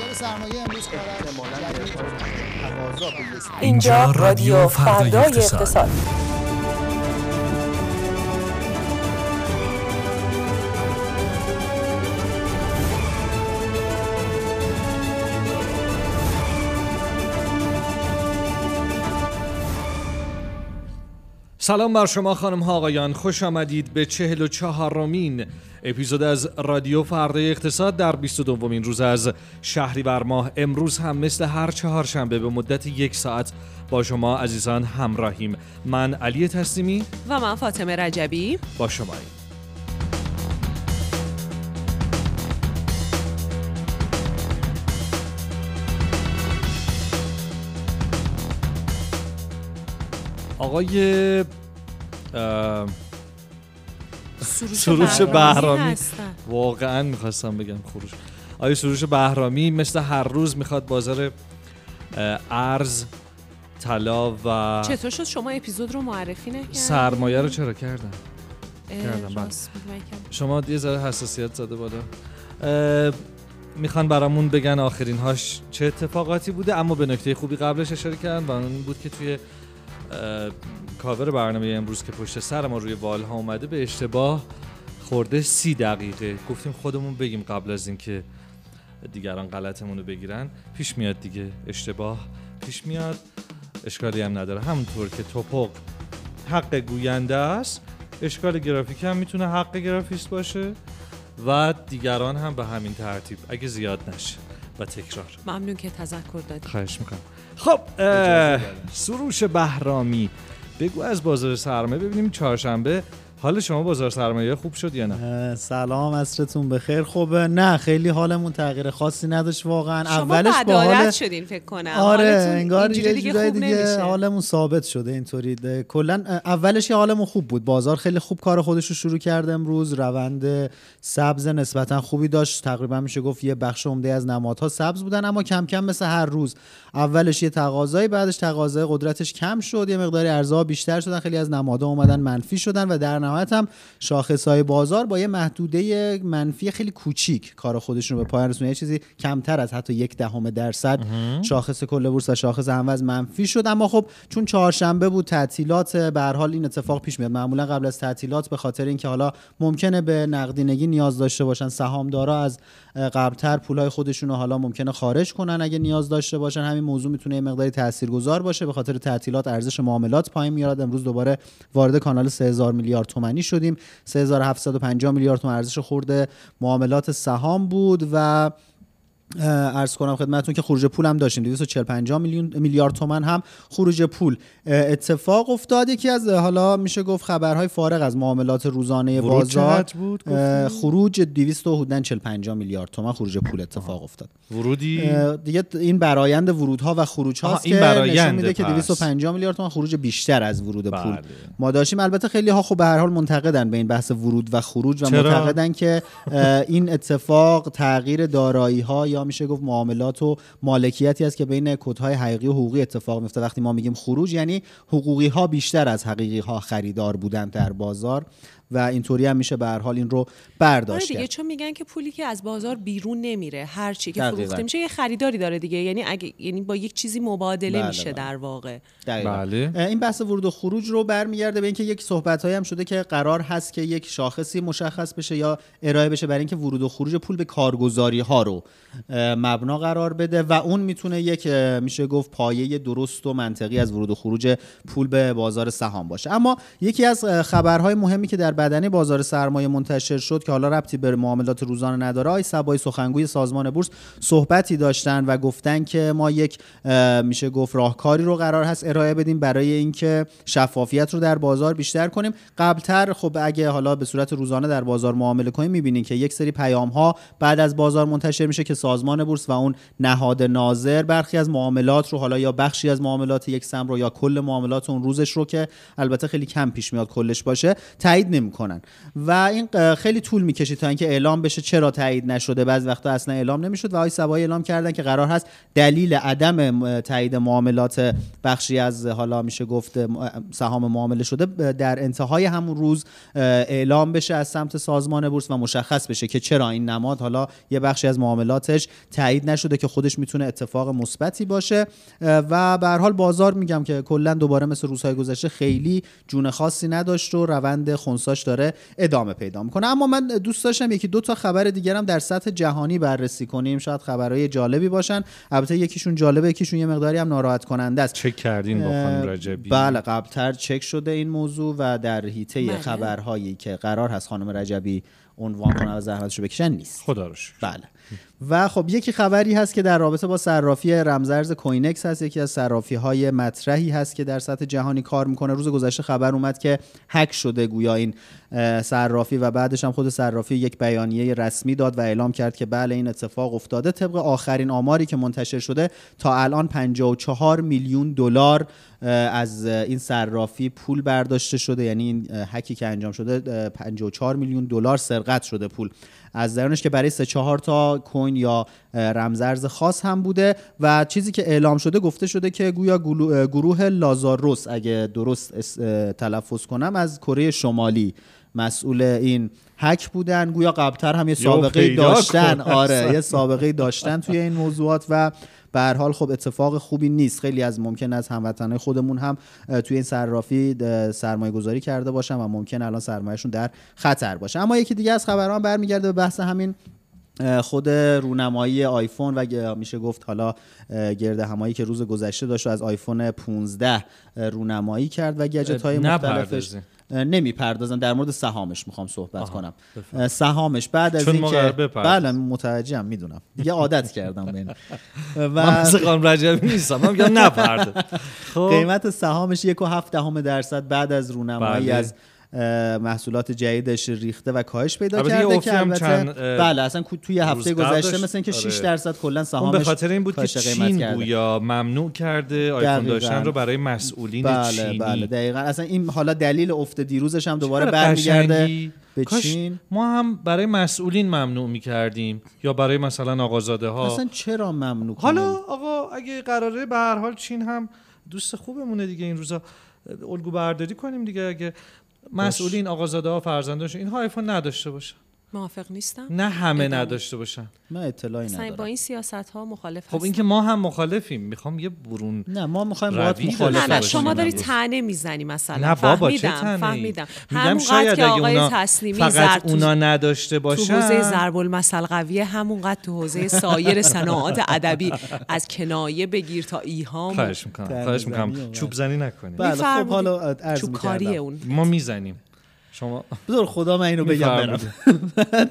بازار سرمایه امروز اینجا رادیو فردای اقتصاد. سلام بر شما خانم ها آقایان. خوش آمدید به چهل و چهارمین اپیزود از رادیو فردای اقتصاد در 22 دومین روز از شهریور ماه. امروز هم مثل هر چهارشنبه به مدت یک ساعت با شما عزیزان همراهیم. من علی تسلیمی و من فاطمه رجبی. با شما آقای سروش بهرامی واقعا می‌خواستم بگم خروش. آقای سروش بهرامی مثل هر روز می‌خواد بازار ارز طلا و چطور شد؟ شما اپیزود رو معرفی نکردید سرمایه رو چرا کردم؟ کردم بله. شما یه ذره حساسیت زده بالا. می‌خوان برامون بگن آخرین هاش چه اتفاقاتی بوده اما به نکته خوبی قبلش اشاره کردن و اون بود که توی کاور برنامه امروز که پشت سر ما روی وال ها اومده به اشتباه خورده سی دقیقه. گفتیم خودمون بگیم قبل از اینکه دیگران غلطمون رو بگیرن. پیش میاد دیگه اشتباه. پیش میاد. اشکالی هم نداره. همونطور که توپق حق گوینده است اشکال گرافیک هم می‌تونه حق گرافیست باشه و دیگران هم به همین ترتیب اگه زیاد نشه. و تکرار. ممنون که تذکر دادی. خواهش می‌کنم. خب سروش بهرامی. بگو از بازار سرمایه ببینیم چهارشنبه حال شما بازار سرمایه خوب شد یا نه؟ سلام عصرتون بخیر. خوبه نه خیلی حالمون تغییر خاصی نداشت واقعا. شما اولش با حال شدین فکر کنم. آره انگار یه دیگه, دیگه حالمون ثابت شده اینطوری. کلا اولش یه حالمون خوب بود. بازار خیلی خوب کار خودش رو شروع کرده امروز. روند سبز نسبتا خوبی داشت. تقریبا میشه گفت یه بخش عمده از نمادها سبز بودن اما کم کم مثل هر روز. اولش یه تقاضایی بعدش تقاضای قدرتش کم شد. یه مقداری ارزها بیشتر شدن. خیلی از نمادها اومدن منفی شدن و در نهایت هم های بازار با یه محدوده منفی خیلی کوچیک کار خودشون رو به پایان رسوندن. یه چیزی کمتر از حتی یک دهم درصد شاخص کل بورس و شاخص هموز منفی شد. اما خب چون چهارشنبه بود تعطیلات به هر حال این اتفاق پیش میاد. معمولا قبل از تعطیلات به خاطر اینکه حالا ممکنه به نقدینگی نیاز داشته باشن سهامدارا از قبلتر پولای خودشون رو حالا ممکنه خارج کنن اگه نیاز داشته باشن. همین موضوع می‌تونه یه مقداری تاثیرگذار باشه. به خاطر تعطیلات ارزش معاملات پایین میاد امروز دوباره وارد کانال 3000 میلیارد تومانی شدیم. 3750 میلیارد تومان ارزش خورده معاملات سهام بود و ارز کنم خدمتتون که خروج پول هم داشتیم. 240 میلیون میلیارد تومن هم خروج پول. اتفاق افتاد. یکی از حالا میشه گفت خبرهای فارغ از معاملات روزانه بازار. بود؟ خروج 245 میلیارد تومن خروج پول اتفاق افتاد. ورودی؟ دیگه این برایند ورودها و خروج هاست که نشون میده که 250 میلیارد تومن خروج بیشتر از ورود پول. بله. ما داشتیم البته خیلی ها خب به هر حال منتقدن به این بحث ورود و خروج و معتقدن که این اتفاق تغییر دارایی ها یا میشه گفت معاملات و مالکیتی است که بین کدهای حقیقی و حقوقی اتفاق میفته. وقتی ما میگیم خروج یعنی حقوقی ها بیشتر از حقیقی ها خریدار بودن در بازار. و اینطوری هم میشه به هر حال این رو برداشت آره دیگه چون میگن که پولی که از بازار بیرون نمیره هر چی که فروخته میشه یه خریداری داره دیگه. یعنی اگه یعنی با یک چیزی مبادله بله میشه بله. در واقع. بله. این بحث ورود و خروج رو برمیگرده به اینکه یک صحبت هم شده که قرار هست که یک شاخصی مشخص بشه یا ارائه بشه برای اینکه ورود و خروج پول به کارگزاری ها رو مبنا قرار بده و اون می‌تونه یک میشه گفت پایه درست و منطقی از ورود و خروج پول به بازار سهام باشه. اما یکی از خبرهای مهمی که در بدنه بازار سرمایه منتشر شد که حالا ربطی به معاملات روزانه نداره. آی سبای سخنگوی سازمان بورس صحبتی داشتن و گفتن که ما یک میشه گفت راهکاری رو قرار هست ارائه بدیم برای اینکه شفافیت رو در بازار بیشتر کنیم. قبلتر خب اگه حالا به صورت روزانه در بازار معامله کنیم می‌بینیم که یک سری پیام ها بعد از بازار منتشر میشه که سازمان بورس و اون نهاد ناظر برخی از معاملات رو حالا یا بخشی از معاملات یک سم رو یا کل معاملات اون روزش رو که البته خیلی کم پیش میاد کلش باشه تایید نمی‌کنن و این خیلی طول می‌کشید تا اینکه اعلام بشه چرا تایید نشده. بعضی وقتا اصلا اعلام نمی‌شد و آقای سبایی اعلام کردن که قرار هست دلیل عدم تایید معاملات بخشی از حالا میشه گفت سهام معامله شده در انتهای همون روز اعلام بشه از سمت سازمان بورس و مشخص بشه که چرا این نماد حالا یه بخشی از معاملاتش تایید نشده که خودش می‌تونه اتفاق مثبتی باشه. و به حال بازار میگم که کلا دوباره مثل روزهای گذشته خیلی جون خاصی نداشت و روند داره ادامه پیدا می‌کنه. اما من دوست داشتم یکی دو تا خبر دیگرم در سطح جهانی بررسی کنیم. شاید خبرهای جالبی باشن. البته یکیشون جالبه یکیشون یه مقداری هم ناراحت کننده است. چک کردین با خانم رجبی؟ بله قبلتر چک شده این موضوع و در حیطه بله. خبرهایی که قرار هست خانم رجبی عنوان کنه و زحمتشو بکشن نیست. خدا رو بله. و خب یکی خبری هست که در رابطه با صرافی رمزرز کوینکس هست یکی از صرافی های مطرحی هست که در سطح جهانی کار می‌کنه. روز گذشته خبر اومد که هک شده گویا این صرافی و بعدش هم خود صرافی یک بیانیه رسمی داد و اعلام کرد که بله این اتفاق افتاده. طبق آخرین آماری که منتشر شده تا الان 54 میلیون دلار از این صرافی پول برداشته شده. یعنی این هکی که انجام شده 54 میلیون دلار سرقت شده پول. از درونش که برای سه چهار تا کوین یا رمزرز خاص هم بوده و چیزی که اعلام شده گفته شده که گویا گروه لازاروس اگه درست تلفظ کنم از کره شمالی مسئول این هک بودن. گویا قبلتر هم یه سابقه داشتن. آره یه سابقه داشتن توی این موضوعات و به هر حال خب اتفاق خوبی نیست. خیلی از ممکن از هموطنای خودمون هم توی این صرافی سرمایه گذاری کرده باشن و ممکن الان سرمایهشون در خطر باشه. اما یکی دیگه از خبران برمیگرده به بحث همین خود رونمایی آیفون و میشه گفت حالا گرده همایی که روز گذشته داشت و از آیفون 15 رونمایی کرد و گجت های مختلفش نمی‌پردازن. در مورد سهامش می‌خوام صحبت کنم. سهامش بعد از اینکه بله متوجهم می‌دونم. دیگه عادت کردم به این. و من رجبی نیستم. من نپرد خب. قیمت سهامش یک و هفت دهم درصد بعد از رونمایی بله. از محصولات جدیدش ریخته و کاهش پیدا کرده که البته بله اصلا توی هفته گذشته مثل اینکه 6 آره. درصد کلا سهامش به خاطر این بود که چین گویا ممنوع کرده آیفون داشتن رو برای مسئولین بله چینی. بله دقیقاً. اصلا این حالا دلیل افت دیروزش هم دوباره برمیگرده به چین. ما هم برای مسئولین ممنوع می‌کردیم یا برای مثلا آقازاده ها اصلا چرا ممنوع حالا آقا اگه قراره به هر حال چین هم دوست خوبمونه دیگه این روزا الگو برداری کنیم دیگه اگه مسئولین آقازاده ها فرزندانش اینها آیفون نداشته باشن موافق نیستم؟ نه همه نداشته باشن. من اطلاعی ندارم. با این سیاست ها مخالف خب اینکه ما هم مخالفیم. می‌خوام یه برون نه ما می‌خوایم باهات مخالف نه شما داری تنه می‌زنی مثلا. نه بابا چه تنه فهمیدم. میگم شاید که آقای اونا فقط اونا نداشته باشن تو حوزه ضرب المثل قویه همونقدر تو حوزه سایر صناعات ادبی از کنایه بگیر تا ایهام. خواهش می‌کنم خواهش می‌کنم. چوب زنی نکنید. بله خب حالا عرض اون. ما می‌زنیم. شما بذار خدا من اینو بگم برم.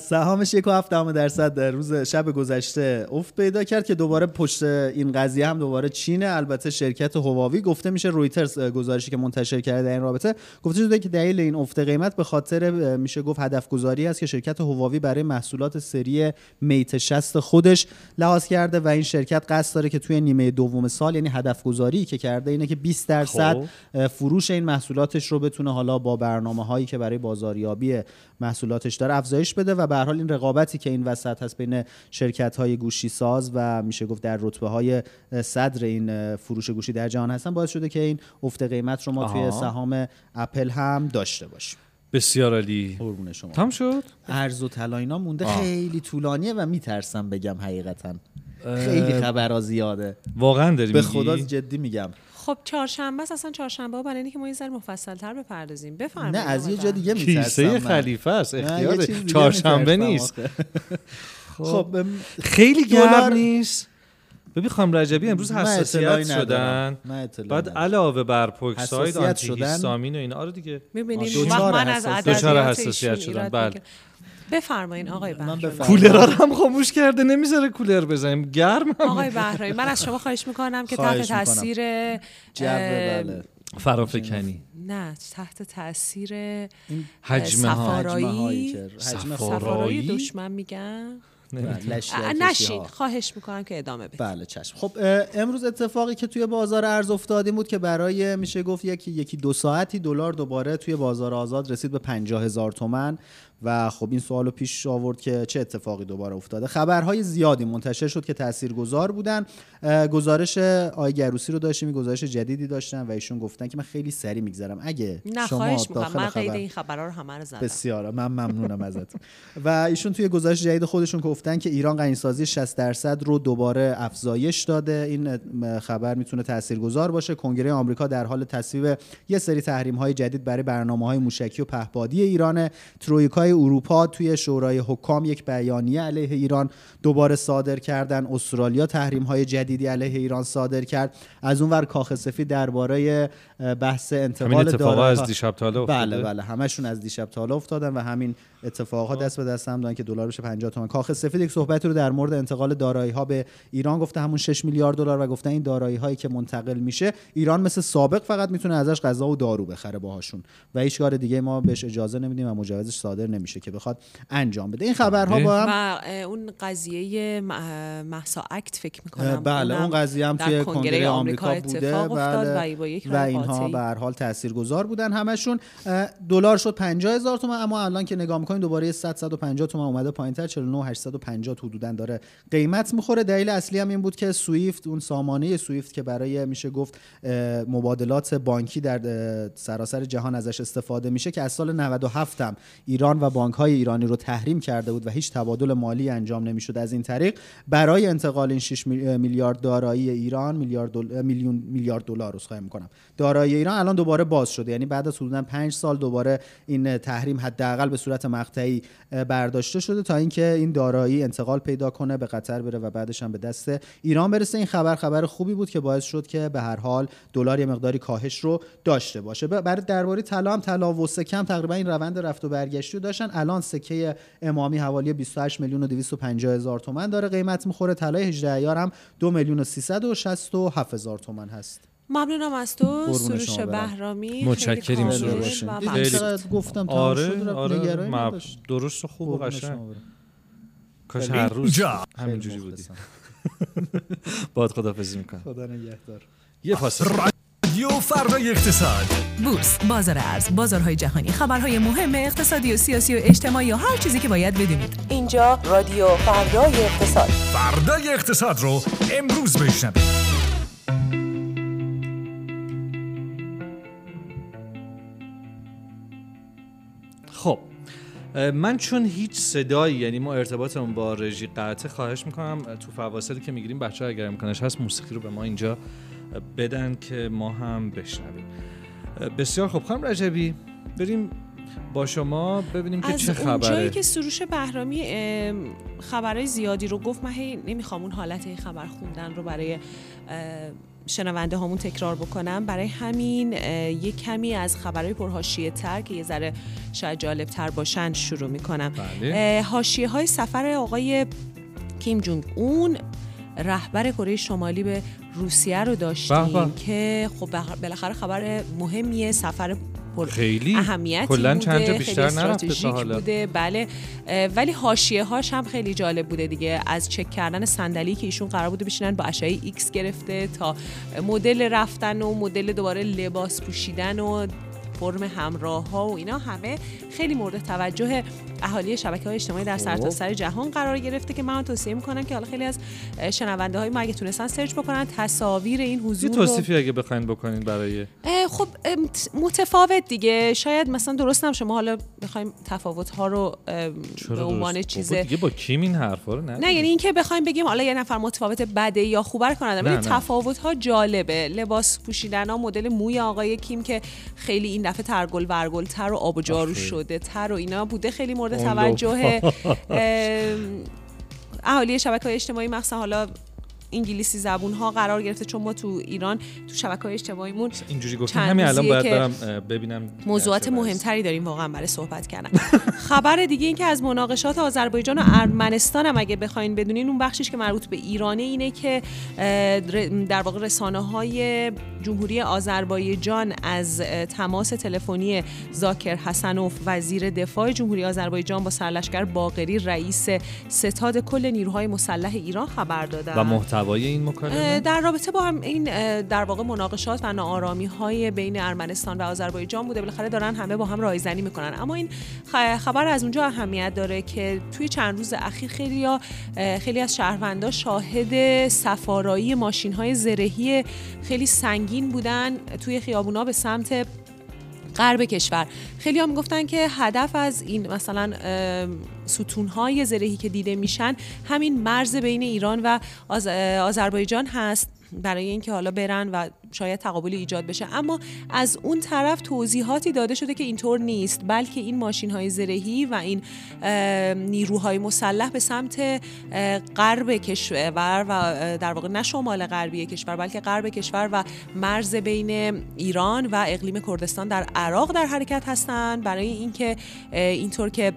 سهامش یک و هفت درصد در روز شب گذشته افت پیدا کرد که دوباره پشت این قضیه هم دوباره چینه البته شرکت هواوی گفته میشه رویترز گزارشی که منتشر کرده این رابطه گفته شده که دلیل این افت قیمت به خاطر میشه گفت هدف گذاری است که شرکت هواوی برای محصولات سری میت 60 خودش لحاظ کرده و این شرکت قصد داره که توی نیمه دوم سال یعنی هدف گذاری که کرده اینه که 20 درصد خب. فروش این محصولاتش رو بتونه حالا با برنامه هایی که برای بازاریابی محصولاتش داره افزایش بده و به حال این رقابتی که این وسط هست بین شرکت های گوشی ساز و میشه گفت در رتبه های صدر این فروش گوشی در جهان هستن باعث شده که این افت قیمت رو ما توی سهام اپل هم داشته باشیم. بسیار عالی. قربون شما. تام شد؟ ارز و طلا اینا مونده خیلی طولانیه و میترسم بگم حقیقتا. خیلی خبرها زیاده. واقعا داری به خدا جدی میگم. خب چهارشنبه است اصلا چهارشنبه برای اینکه ما یه ذره مفصل تر بپردازیم. بفرمایید. نه از یه جا دیگه میترسم کیسه خلیفه است اختیار چهارشنبه نیست. خب, خب، خیلی گرم نیست. ببین خانم رجبی امروز حساسیت شدن. بعد علاوه بر پوکساید آنتی هیستامین و اینا. آره دیگه. می‌بینیم من از عدد حساسیت شدن. بله. بفرمایین آقای بهرام. کولر هم خاموش کرده نمی‌ذاره کولر بزنیم. گرم آقای بهرام من از شما خواهش می‌کنم که تحت تاثیر بله. فرافکنی. نه تحت تاثیر حجم سفارایی سفارایی دشمن میگن. نشین خواهش می‌کنم که ادامه بدید بله چشم. خب امروز اتفاقی که توی بازار ارز افتادیم بود که برای میشه گفت یکی یکی دو ساعتی دلار دوباره توی بازار آزاد رسید به 50 هزار تومن. و خب این سوالو پیش آورد که چه اتفاقی دوباره افتاده. خبرهای زیادی منتشر شد که تاثیرگذار بودن. گزارش آی گروسی رو داشتیم گزارش جدیدی داشتن و ایشون گفتن که من خیلی سری میگذرم. اگه نه شما داخل من خبر... این خبرها رو همه رو زدم. بسیار من ممنونم ازت و ایشون توی گزارش جدید خودشون گفتن که ایران غنیسازی 60 درصد رو دوباره افزایش داده. این خبر می‌تونه تاثیرگذار باشه. کنگره آمریکا در حال تصویب یه سری تحریم های جدید برای برنامه های موشکی و پهپادی ایران ترویکا اروپا توی شورای حکام یک بیانیه علیه ایران دوباره صادر کردن. استرالیا تحریم های جدیدی علیه ایران صادر کرد. از اونور کاخ سفید درباره بحث انتقال دارایی از دیشب تا بله بله همشون از دیشب تا افتادن و همین اتفاقها دست به دست هم دادن که دلار بشه 50 تومن کاخ سفید یک صحبت رو در مورد انتقال دارایی ها به ایران گفته همون 6 میلیارد دلار و گفته این دارایی هایی که منتقل میشه. ایران مثل سابق فقط می‌تونه ازش غذا و دارو بخره باهاشون. و هیچ کار دیگه ما بهش اجازه نمیدیم و مجوزش صادر نمیشه که بخواد انجام بده. این خبرها با هم اون قضیه محسا اکت فکر می‌کنم بله اون قضیه هم توی کنگره آمریکا بوده بله. و, اینها به هر حال تاثیرگذار بودن همشون. دلار شد 50000 تومان اما الان که نگاه می‌کنیم دوباره 100 150 تومان اومده پایینتر. 49 850 حدودا داره قیمت می‌خوره. دلیل اصلی هم این بود که سویفت اون سامانه سویفت که برای میشه گفت مبادلات بانکی در سراسر جهان ازش استفاده میشه که از سال 97 هم ایران و بانک های ایرانی رو تحریم کرده بود و هیچ تبادل مالی انجام نمی‌شد. از این طریق برای انتقال این 6 میلیارد دارایی ایران میلیارد میلیون میلیارد دلار رو خواهی می‌کنم. دارایی ایران الان دوباره باز شده. یعنی بعد از حدودا 5 سال دوباره این تحریم حداقل به صورت مقطعی برداشته شده تا اینکه این دارایی انتقال پیدا کنه به قطر بره و بعدش هم به دست ایران برسه. این خبر خبر خوبی بود که باعث شد که به هر حال دلار یه مقداری کاهش رو داشته باشه. برای درباره طلا هم طلا و سکم تقریبا این روند رفت و برگشتی داشتن الان سکه امامی حوالی 28 میلیون و 250 هزار تومان داره. قیمت می‌خوره. طلای 18 ایار هم 2 میلیون و 367 هزار تومان هست. ممنونم از تو. سروش بهرامی. متشکریم سروش. گفتم آره آره. مب... درست و خوب و قشنگ. کاش هر روز همینجوری بودی. باید خدافزی می‌کنم. خدا نگهدار. یه پاس رادیو فردای اقتصاد. بورس بازار ارز بازارهای جهانی خبرهای مهم اقتصادی و سیاسی و اجتماعی و هر چیزی که باید بدونید. اینجا رادیو فردای اقتصاد. فردای اقتصاد رو امروز بشنوید. خب من چون هیچ صدایی یعنی ما ارتباطمون با رژی قطع خواهش می‌کنم تو فواصلی که می‌گیریم بچه ها اگر امکانش هست موسیقی رو به ما اینجا بدن که ما هم بشنویم. بسیار خوب. خانم رجبی بریم با شما ببینیم که چه خبره. از جایی که سروش بهرامی خبرهای زیادی رو گفت من نمی‌خوام اون حالت خبر خوندن رو برای شنونده هامون تکرار بکنم. برای همین یه کمی از خبرهای پرهاشیه تر که یه ذره شاید جالب تر باشن شروع می‌کنم. بله. حاشیه های سفر آقای کیم جونگ اون رهبر کره شمالی به روسیه رو داشتیم که خب بالاخره خبر مهمیه سفر خیلی. اهمیتی بوده چند بیشتر خیلی بوده. بله. ولی حاشیه هاش هم خیلی جالب بوده دیگه. از چک کردن صندلی که ایشون قرار بوده بشینن با اشعه ایکس گرفته تا مدل رفتن و مدل دوباره لباس پوشیدن و فرم همراه ها و اینا همه خیلی مورد توجه اهالی شبکه های اجتماعی در سرتاسر سر جهان قرار گرفته که من توصیه می‌کنم که حالا خیلی از شنونده های ما اگه تونستن سرچ بکنن تصاویر این حضور رو توصیفی اگه بخواین بکنین برای خب متفاوت دیگه. شاید مثلا درست هم شما حالا بخوایم تفاوت ها رو به عنوان چیز دیگه با کیم این حرفا رو نه نه یعنی اینکه بخوایم بگیم حالا یه نفر متفاوت بده یا خوبر کننده ولی تفاوت ها جالبه. لباس پوشیدن ها مدل موی آقای کیم که خیلی این دفعه ترگل ورگل تر و آب و جارو شده تر و اینا بوده. خیلی مورد توجه اهالی شبکه های اجتماعی مخصوصا حالا انگلیسی زبون ها قرار گرفته چون ما تو ایران تو شبکه های اجتماعیمون اینجوری گفتم همین الان باید برم ببینم موضوعات. مهمتری داریم واقعا برای صحبت کردن خبر دیگه این که از مناقشات آذربایجان و ارمنستان هم اگه بخواین بدونین اون بخشش که مربوط به ایرانه اینه که در واقع رسانه های جمهوری آذربایجان از تماس تلفنی زاکر حسنوف وزیر دفاع جمهوری آذربایجان با سرلشکر باقری رئیس ستاد کل نیروهای مسلح ایران خبر دادن و محتوای این مکالمه؟ در رابطه با هم این در واقع مناقشات و ناآرامی های بین ارمنستان و آذربایجان بوده. بالاخره دارن همه با هم رایزنی می‌کنن. اما این خبر از اونجا اهمیت داره که توی چند روز اخیر خیلی خیلی از شهروندا شاهد سفارایی ماشین های زرهی خیلی سنگین بودن توی خیابونا به سمت غرب کشور. خیلی هم می‌گفتن که هدف از این مثلا ستون های زرهی که دیده میشن همین مرز بین ایران و آذربایجان هست. برای اینکه حالا برن و شاید تقابلی ایجاد بشه. اما از اون طرف توضیحاتی داده شده که اینطور نیست بلکه این ماشین های زرهی و این نیروهای مسلح به سمت غرب کشور و در واقع نه شمال غربی کشور بلکه غرب کشور و مرز بین ایران و اقلیم کردستان در عراق در حرکت هستند. برای اینکه اینطور که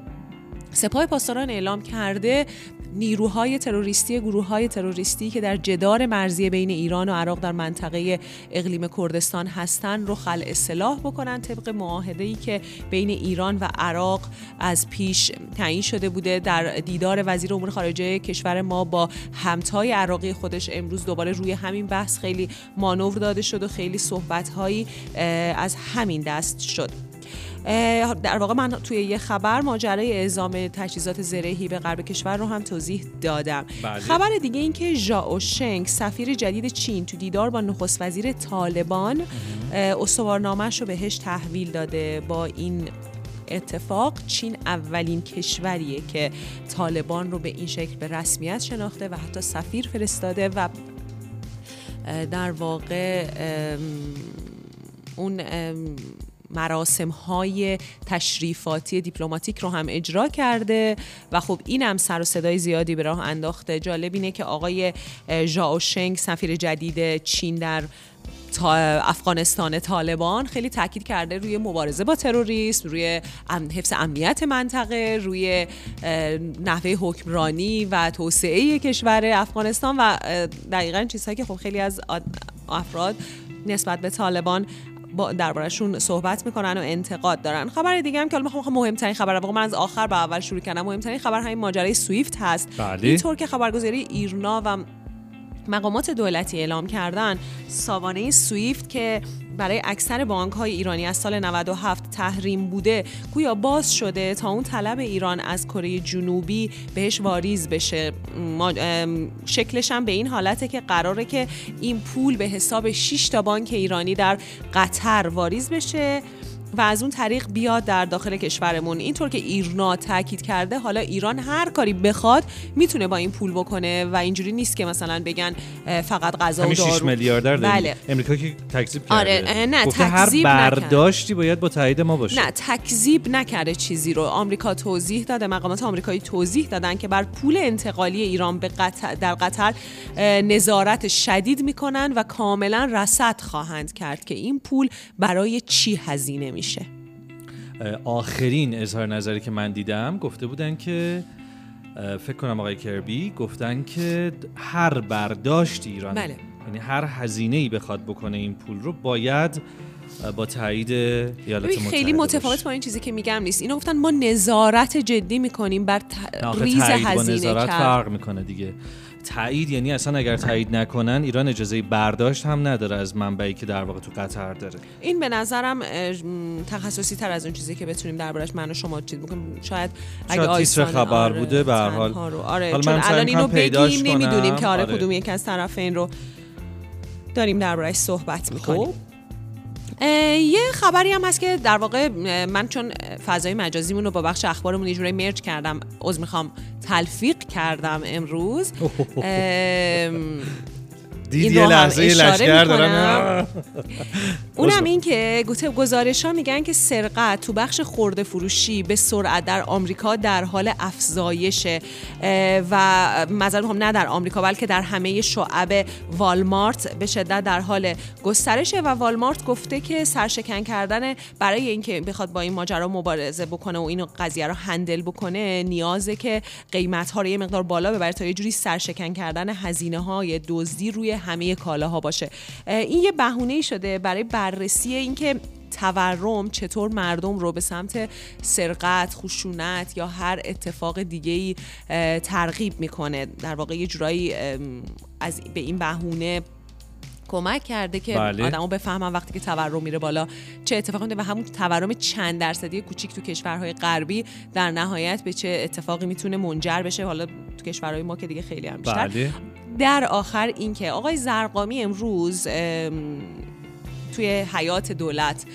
سپاه پاسداران اعلام کرده نیروهای تروریستی گروه های تروریستی که در جدار مرزی بین ایران و عراق در منطقه اقلیم کردستان هستند رو خلع اصلاح بکنن. طبق معاهده ای که بین ایران و عراق از پیش تعیین شده بوده در دیدار وزیر امور خارجه کشور ما با همتای عراقی خودش امروز دوباره روی همین بحث خیلی مانور داده شد و خیلی صحبت هایی از همین دست شد. در واقع من توی یه خبر ماجرای اعزام تجهیزات زرهی به غرب کشور رو هم توضیح دادم بله. خبر دیگه این که ژائو شنگ سفیر جدید چین تو دیدار با نخست وزیر طالبان استوارنامه‌ش رو بهش تحویل داده با این اتفاق چین اولین کشوریه که طالبان رو به این شکل به رسمیت شناخته و حتی سفیر فرستاده و در واقع اون مراسم های تشریفاتی دیپلماتیک رو هم اجرا کرده و خب این هم سر و صدای زیادی به راه انداخته. جالب اینه که آقای ژائو شنگ سفیر جدید چین در تا افغانستان طالبان خیلی تاکید کرده روی مبارزه با تروریسم روی حفظ امنیت منطقه روی نحوه حکمرانی و توسعه کشور افغانستان و دقیقا چیزهایی که خب خیلی از افراد نسبت به طالبان با دربارشون صحبت می‌کنن و انتقاد دارن. خبر دیگه هم که حالا می‌خوام مهمترین خبر واقعا من از آخر به اول شروع کردم. مهمترین خبر همین ماجرای سویفت هست. بله. اینطور که خبرگزاری ایرنا و مقامات دولتی اعلام کردن سامانه سویفت که برای اکثر بانک های ایرانی از سال 97 تحریم بوده گویا باز شده تا اون طلب ایران از کره جنوبی بهش واریز بشه. شکلش هم به این حالته که قراره که این پول به حساب 6 تا بانک ایرانی در قطر واریز بشه. و از اون طریق بیاد در داخل کشورمون. اینطور که ایرنا تاکید کرده حالا ایران هر کاری بخواد می‌تونه با این پول بکنه و اینجوری نیست که مثلا بگن فقط غذا و همین 6 دارو. میلیاردر داریم. بله. امریکا که تکذیب کرده. آره، نه، هر تکذیب نکرد. برداشتی باید با تایید ما باشه. نه تکذیب نکرده چیزی رو. آمریکا توضیح داده مقامات آمریکایی توضیح دادن که بر پول انتقالی ایران به قطر در قطر نظارت شدید می‌کنن و کاملا رصد خواهند کرد که این پول برای چی هزینه میشه آخرین اظهار نظری که من دیدم گفته بودن که فکر کنم آقای کربی گفتن که هر برداشتی ایران بله. یعنی هر هزینه ای بخواد بکنه این پول رو باید با تایید ایالات متحده خیلی متفاوت. با این چیزی که میگم نیست اینا گفتن ما نظارت جدی می‌کنیم بر ت- ریز با هزینه نظارت کرد فرق می‌کنه دیگه تایید یعنی اصلا اگر تایید نکنن ایران اجازه برداشت هم نداره از منبعی که در واقع تو قطر داره این به نظرم تخصصی تر از اون چیزی که بتونیم دربارش من و شما چیز بکنیم شاید اگه شاید تیتر خبر آره، بوده به هر حال. آره حالا چون من الان اینو بگیم نمی‌دونیم. که آره آره. کدوم یک از طرفین رو داریم دربارش صحبت می‌کنیم خب یه خبری هم هست که در واقع من چون فضای مجازیمون رو با بخش اخبارمون یه جورایی مرج کردم عذر می‌خوام تلفیق کردم امروز. ام، دیدی یه لحظه لشکر دارم. اونم این که گزارش ها میگن که سرقت تو بخش خورده فروشی به سرعت در آمریکا در حال افزایشه و مثلا هم نه در آمریکا بلکه در همه شعب والمارت به شدت در حال گسترشه. و والمارت گفته که سرشکن کردن برای اینکه بخواد با این ماجرا مبارزه بکنه و اینو قضیه رو هندل بکنه نیازه که قیمت ها رو یه مقدار بالا ببره تا یه جوری سرشکن کردن هزینه های دزدی روی همه کالاها باشه این یه بهونه شده برای بررسی اینکه تورم چطور مردم رو به سمت سرقت، خشونت یا هر اتفاق دیگه ای ترغیب می‌کنه در واقع یه جورایی از به این بهونه کمک کرده که بله. آدمو بفهمن وقتی که تورم میره بالا چه اتفاقی میفته و همون تورم چند درصدی کوچیک تو کشورهای غربی در نهایت به چه اتفاقی می‌تونه منجر بشه حالا تو کشورهای ما که دیگه خیلی هم بیشتر بله. در آخر اینکه آقای زرقامی امروز توی حیات دولت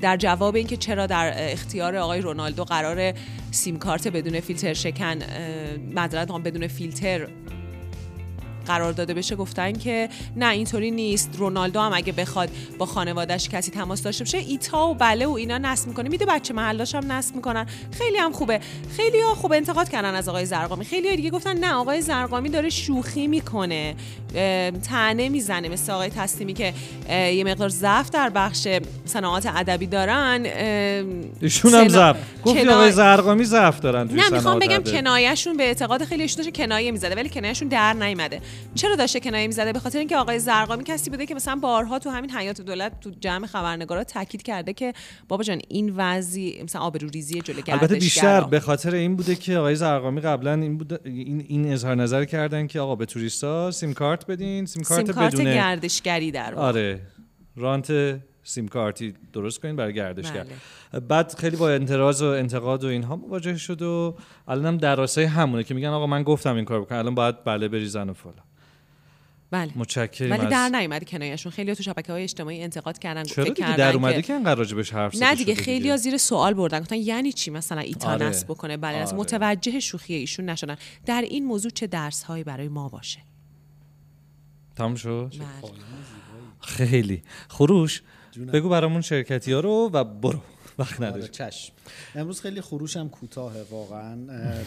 در جواب اینکه چرا در اختیار آقای رونالدو قرار سیم کارت بدون فیلتر شکن مدرد بدون فیلتر قرار داده بشه گفتن که نه اینطوری نیست. رونالدو هم اگه بخواد با خانوادهش کسی تماس داشته باشه ایتا و بله و اینا نصب می‌کنه. میده بچه محلاش هم نصب می‌کنن. خیلی هم خوبه. خیلی ها خوب انتقاد کردن از آقای زرقامی. خیلی ها دیگه گفتن نه آقای زرقامی داره شوخی می‌کنه. تنه می‌زنه. مثل آقای تسلیمی که یه مقدار ضعف در بخش صناعات ادبی دارن. ایشون هم ضعف. گفت آقای زرقامی ضعف دارن نه می‌خوام بگم کنایهشون به اعتقاد خیلی داشته کنایه می‌زده ولی کنایهشون در نیومده. چرا داشته کنایه می‌زده به خاطر اینکه آقای زرقامی کسی بوده که مثلا بارها تو همین حیات دولت تو جمع خبرنگارا تاکید کرده که بابا جان این وضعی مثلا آبروریزی جلوی البته بیشتر به خاطر این بوده که آقای زرقامی قبلا این بوده این این اظهار نظر کردن که آقا به توریستا سیم کارت بدین سیم کارت سیم کارت بدون گردشگری در واقع. آره رانت سیم کارتی درست کنین برای گردشگر. بله. بعد خیلی با انتراز و انتقاد و اینها مواجه شد و الانم دراسه همونه که میگن آقا من گفتم این کار بکن الان باید بله بریزن و فلان. بله. متشکرم ولی در نیومد کنایه‌شون خیلی تو شبکه های اجتماعی انتقاد کردن چرا دیگه در اومده که انقدر راجبش حرف نه دیگه خیلی ها زیر سوال بردن. گفتن یعنی چی مثلا ایتا آره. بکنه؟ بله آره. متوجه شوخی ایشون نشدن. در این موضوع چه درس هایی برای ما باشه؟ تمام شد؟ بله. خیلی. خروش بگو برامون شرکتی ها رو و برو. وقت نداری. چشم. امروز خیلی خروشم کوتاهه واقعا.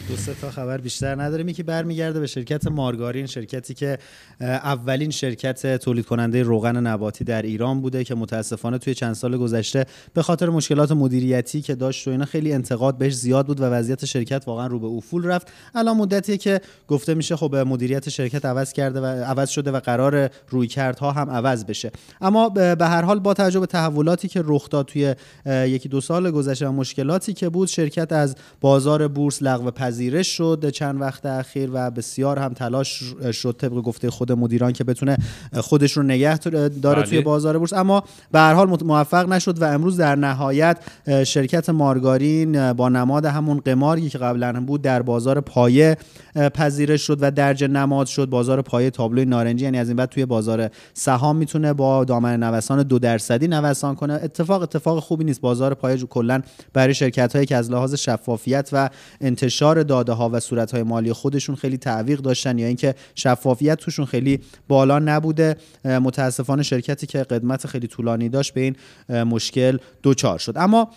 دو سه تا خبر بیشتر نداریم یکی برمیگرده به شرکت مارگارین شرکتی که اولین شرکت تولید کننده روغن نباتی در ایران بوده که متاسفانه توی چند سال گذشته به خاطر مشکلات مدیریتی که داشت و اینا خیلی انتقاد بهش زیاد بود و وضعیت شرکت واقعا رو به افول رفت. الان مدتیه که گفته میشه خب مدیریت شرکت عوض کرده و عوض شده و قرار رویکردها هم عوض بشه. اما به هر حال با توجه به تحولاتی که رخ داد توی یکی دو سال گذشته و مشکلاتی که بود شرکت از بازار بورس لغو پذیرش شد چند وقت اخیر و بسیار هم تلاش شد طبق گفته خود مدیران که بتونه خودش رو نگه داره توی بله. بازار بورس. اما به هر حال موفق نشد و امروز در نهایت شرکت مارگارین با نماد همون قماری که قبلا بود در بازار پایه پذیرش شد و درج نماد شد. بازار پایه تابلوی نارنجی یعنی از این بعد توی بازار سهام می‌تونه با دامن نوسان دو درصدی نوسان کنه. اتفاق اتفاق خوبی نیست. بازار پایه کلا برای شرکت هایی که از لحاظ شفافیت و انتشار داده ها و صورت های مالی خودشون خیلی تعویق داشتن یا اینکه شفافیت توشون خیلی بالا نبوده متاسفانه شرکتی که قدمت خیلی طولانی داشت به این مشکل دوچار شد. اما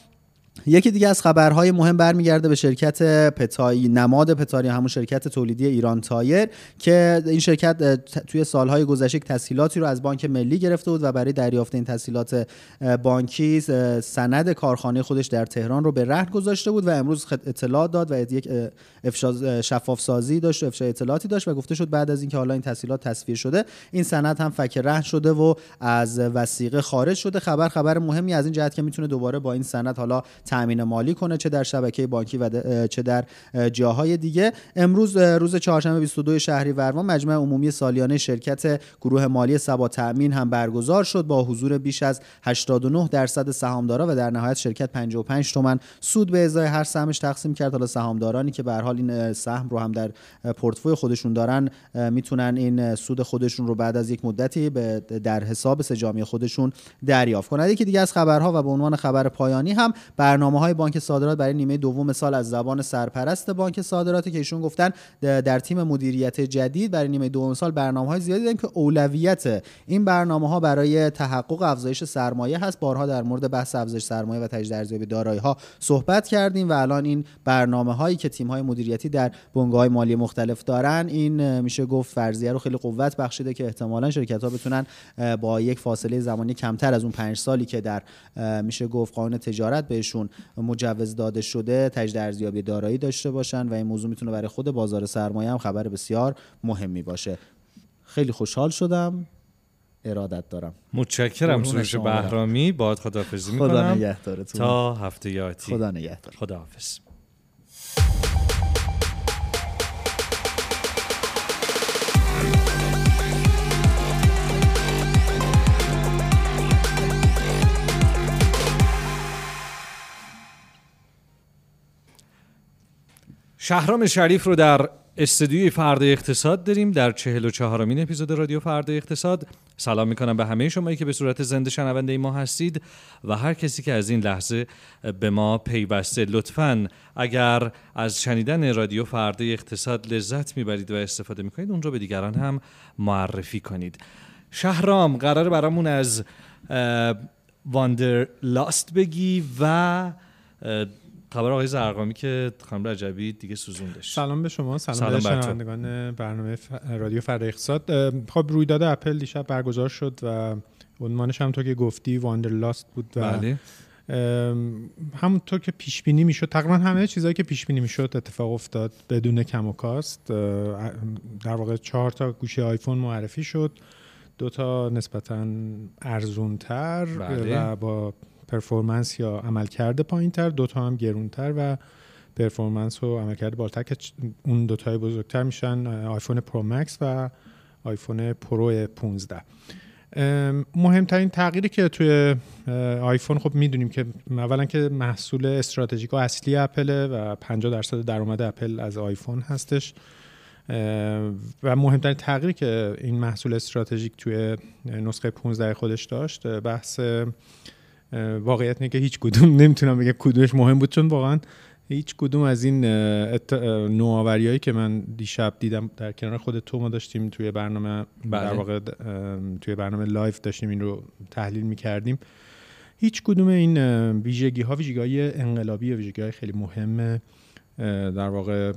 یکی دیگه از خبرهای مهم برمیگرده به شرکت پتای نماد پتاری همون شرکت تولیدی ایران تایر که این شرکت توی سالهای گذشته تسهیلاتی رو از بانک ملی گرفته بود و برای دریافت این تسهیلات بانکی سند کارخانه خودش در تهران رو به رهن گذاشته بود و امروز اطلاع داد و یک شفاف سازی داشت و افشای اطلاعاتی داشت و گفته شد بعد از اینکه حالا این تسهیلات تصویر شده این سند هم فک رهن شده و از وسیقه خارج شده. خبر خبر مهمی از این جهت که می‌تونه دوباره با این سند حالا تامین مالی کنه چه در شبکه بانکی و چه در جاهای دیگه. امروز روز چهارشنبه 22 شهریور مجمع عمومی سالیانه شرکت گروه مالی سبا تامین هم برگزار شد با حضور بیش از 89 درصد سهامدارا و در نهایت شرکت 55 تومن سود به ازای هر سهمش تقسیم کرد. حالا سهامدارانی که به حال این سهم رو هم در پورتفوی خودشون دارن می‌تونن این سود خودشون رو بعد از یک مدتی به در حساب سجامی خودشون دریافت کنند یکی دیگه از خبرها و به عنوان خبر پایانی هم بر برنامه های بانک صادرات برای نیمه دوم سال از زبان سرپرست بانک صادرات که ایشون گفتن در تیم مدیریت جدید برای نیمه دوم سال برنامه های زیادی داریم که اولویت این برنامه ها برای تحقق افزایش سرمایه هست. بارها در مورد بحث افزایش سرمایه و تجدید ارزیابی دارایی ها صحبت کردیم و الان این برنامه هایی که تیم های مدیریتی در بنگاه های مالی مختلف دارن این میشه گفت فرضیه رو خیلی قوت بخشیده که احتمالا شرکت ها بتونن با یک فاصله زمانی کمتر از اون پنج سالی که در میشه گفت قانون تجارت بهشون مجوز داده شده تجدید ارزیابی دارایی داشته باشن و این موضوع می‌تونه برای خود بازار سرمایه هم خبر بسیار مهمی باشه خیلی خوشحال شدم. ارادت دارم. متشکرم. سروش بهرامی. باید خداحافظی می‌کنم. خدا نگهدارتون. تا هفته یاتی خدا نگهدار. خداحافظ. شهرام شریف رو در استودیوی فردا اقتصاد داریم. در چهل و چهارمین اپیزود رادیو فردا اقتصاد. سلام می‌کنم به همه شمایی که به صورت زنده شنونده ما هستید و هر کسی که از این لحظه به ما پیوسته. لطفا اگر از شنیدن رادیو فردا اقتصاد لذت می‌برید و استفاده می‌کنید اون رو به دیگران هم معرفی کنید. شهرام قرار برامون از واندر لاست بگی و خبر آقای زرقامی که خانم رجبی دیگه سوزوندش سلام به شما. سلام, سلام به شنوندگان برنامه رادیو فردا اقتصاد. خب رویداد اپل دیشب برگزار شد و عنوانش هم تو که گفتی واندر لاست بود و بله. همونطور که پیش بینی می‌شد تقریبا همه چیزهایی که پیش بینی می‌شد اتفاق افتاد. بدون کم و کاست در واقع چهار تا گوشه آیفون معرفی شد. دو تا نسبتا ارزونتر بله. و با performance یا عملکرد پایینتر دوتا هم گرونتر و performance و عملکرد بالاتر که اون دوتای بزرگتر میشن آیفون پرو مکس و آیفون پرو 15 مهمترین تغییری که توی آیفون خب می‌دونیم که اولا که محصول استراتژیک اصلی اپل و 50 درصد درآمد اپل از آیفون هستش. و مهمترین تغییری که این محصول استراتژیک توی نسخه 15 خودش داشت بحث واقعیت اینه که هیچ کدوم نمی‌تونم بگم کدومش مهم بود چون واقعا هیچ کدوم از این نوآوریایی که من دیشب دیدم در کنار خود تو ما داشتیم توی برنامه بله. در واقع توی برنامه live داشتیم این رو تحلیل می‌کردیم هیچ کدوم این ویژگی ها ویژگی های انقلابی و ویژگی های خیلی مهم در واقع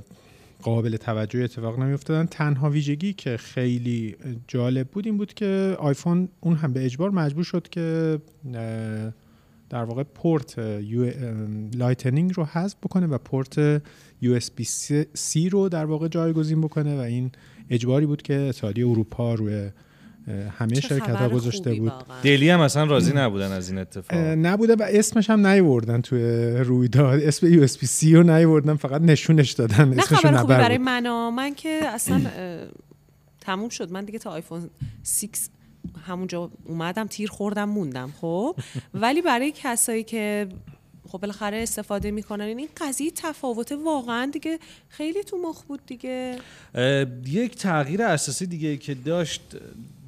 قابل توجه اتفاق نمی افتادن تنها ویژگی که خیلی جالب بود این بود که آیفون اون هم به اجبار مجبور شد که در واقع پورت Lightning رو حذف بکنه و پورت USB-C رو در واقع جایگزین بکنه و این اجباری بود که اتحادیه اروپا روی همه شرکت ها گذاشته بود. دلی هم اصلا راضی نبودن از این اتفاق. نبوده و اسمش هم نیوردن توی رویداد. اسم USB-C رو نیوردن فقط نشونش دادن. نه اسمش خبر خوبی برای من من که اصلا تموم شد. من دیگه تا آیفون 6 همونجا اومدم تیر خوردم موندم خب؟ ولی برای کسایی که خب بالاخره استفاده می‌کنن این قضیه تفاوت واقعا دیگه خیلی تو مخ بود دیگه. یک تغییر اساسی دیگه که داشت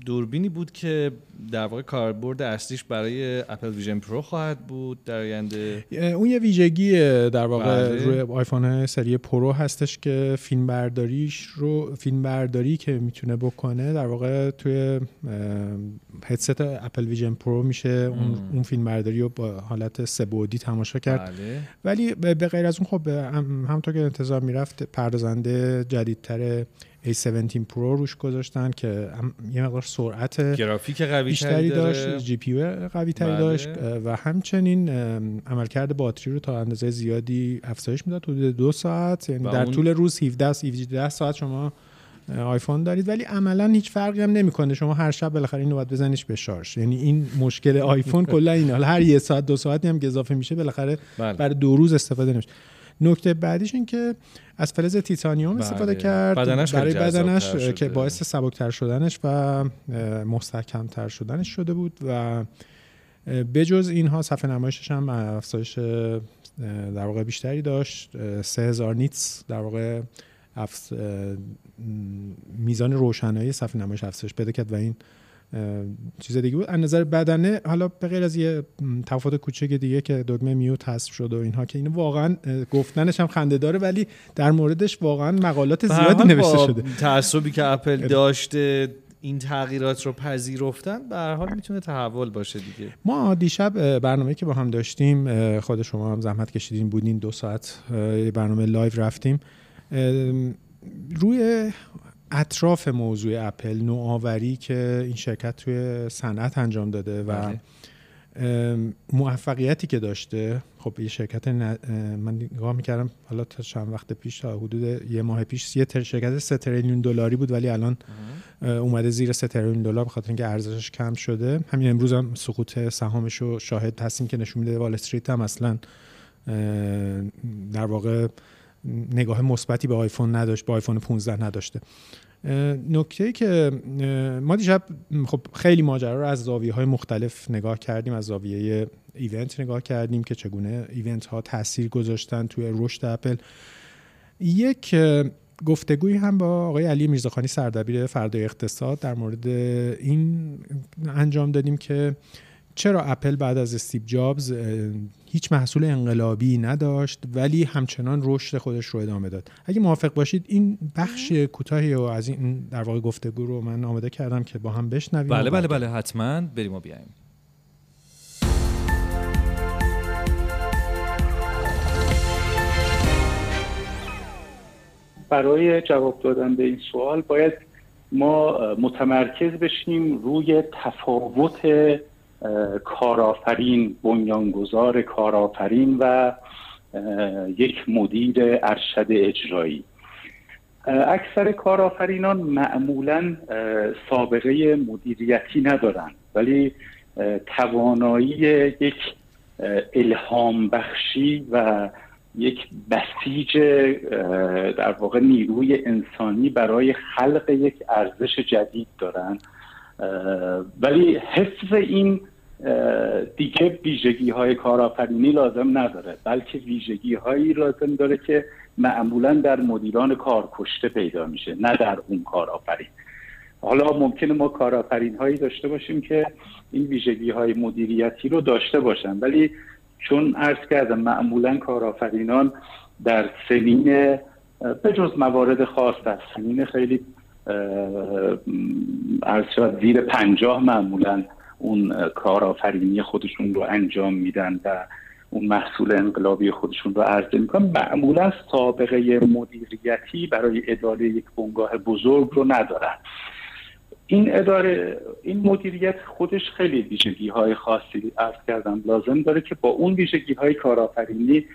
دوربینی بود که در واقع کاربرد اصلیش برای اپل ویژن پرو خواهد بود در آینده؟ اون یه ویژگی در واقع بله. روی آیفون سری پرو هستش که فیلم برداریش رو فیلم برداری که می‌تونه بکنه در واقع توی هدست اپل ویژن پرو میشه. اون, اون فیلم برداری رو با حالت سه تماشا کرد. بله. ولی به غیر از اون خب همونطور که انتظار می‌رفت پردازنده جدیدتر A17 پرو روش گذاشتن که یه مقدار سرعت گرافیک قوی بیشتری داشت GPU قوی تری بله. داشت و همچنین عملکرد باتری رو تا اندازه زیادی افزایش می‌داد حدود دو ساعت یعنی در طول روز 17 17 ساعت شما آیفون دارید. ولی عملا هیچ فرقی هم نمی‌کنه. شما هر شب بالاخره اینو باید بزنیش به شارژ. یعنی این مشکل آیفون کلا این حال هر یه ساعت دو ساعتی هم که اضافه میشه بالاخره بله. برای دو روز استفاده نمیشه. نکته بعدیش این که از فلز تیتانیوم بله. استفاده کرد. بدنش برای بدنش که باعث سبکتر شدنش و مستحکمتر شدنش شده بود و بجز اینها صفحه نمایشش هم افزایش در واقع بیشتری داشت. 3000 نیتس در واقع میزان روشنایی صفحه نمایش افزایش پیدا کرد و این چیز دیگه بود. از نظر بدنه حالا به غیر از یه تفاوت کوچک دیگه که دکمه میوت حذف شد و اینها که اینو واقعا گفتنش هم خنده داره ولی در موردش واقعا مقالات زیادی نوشته شده. تعصبی که اپل داشته این تغییرات رو پذیرفتن به هر حال می‌تونه تحول باشه دیگه. ما دیشب برنامه که با هم داشتیم خود شما هم زحمت کشیدین بودین دو ساعت برنامه live رفتیم. روی اطراف موضوع اپل نوآوری که این شرکت توی صنعت انجام داده و بله. موفقیتی که داشته. خب یه شرکت من نگاه می‌کردم حالا تا چند وقت پیش تا حدود یه ماه پیش یه تر شرکت 3 تریلیون دلاری بود ولی الان اومده زیر 3 تریلیون دلار به خاطر اینکه ارزشش کم شده. همین امروز هم سقوط سهامش رو شاهد هستیم که نشون میده وال استریت هم اصلا در واقع نگاه مثبتی به آیفون نداشت با آیفون 15 نداشته. نکته که ما دیشب خب خیلی ماجرا رو از زاویه های مختلف نگاه کردیم از زاویه event نگاه کردیم که چگونه event ها تاثیر گذاشتن توی رشد اپل. یک گفتگویی هم با آقای علی میرزاخانی سردبیر فردای اقتصاد در مورد این انجام دادیم که چرا اپل بعد از استیو جابز هیچ محصول انقلابی نداشت ولی همچنان رشد خودش رو ادامه داد. اگه موافق باشید این بخش کوتاهی و از این در واقع گفتگو رو من آماده کردم که با هم بشنویم بله بله بله حتما. بریم و بیایم برای جواب دادن به این سوال باید ما متمرکز بشیم روی تفاوت کارآفرین بنیانگذار کارآفرین و یک مدیر ارشد اجرایی. اکثر کارآفرینان معمولا سابقه مدیریتی ندارند ولی توانایی یک الهام بخشی و یک بسیج در واقع نیروی انسانی برای خلق یک ارزش جدید دارند. ولی حفظ این دیگه ویژگی های کارآفرینی لازم نداره بلکه ویژگی هایی لازم داره که معمولا در مدیران کارکشته پیدا میشه نه در اون کارآفرین. حالا ممکنه ما کارآفرین هایی داشته باشیم که این ویژگی های مدیریتی رو داشته باشن ولی چون عرض کردم معمولا کارآفرینان در سنین به جز موارد خاص در سنین خیلی عرض زیر پنجاه معمولا اون کارآفرینی خودشون رو انجام میدن و اون محصول انقلابی خودشون رو عرضه می‌کنن. معمولا سابقه مدیریتی برای اداره یک بنگاه بزرگ رو ندارن. این اداره این مدیریت خودش خیلی ویژگی های خاصی عرض کردم. لازم داره که با اون ویژگی های کارآفرینی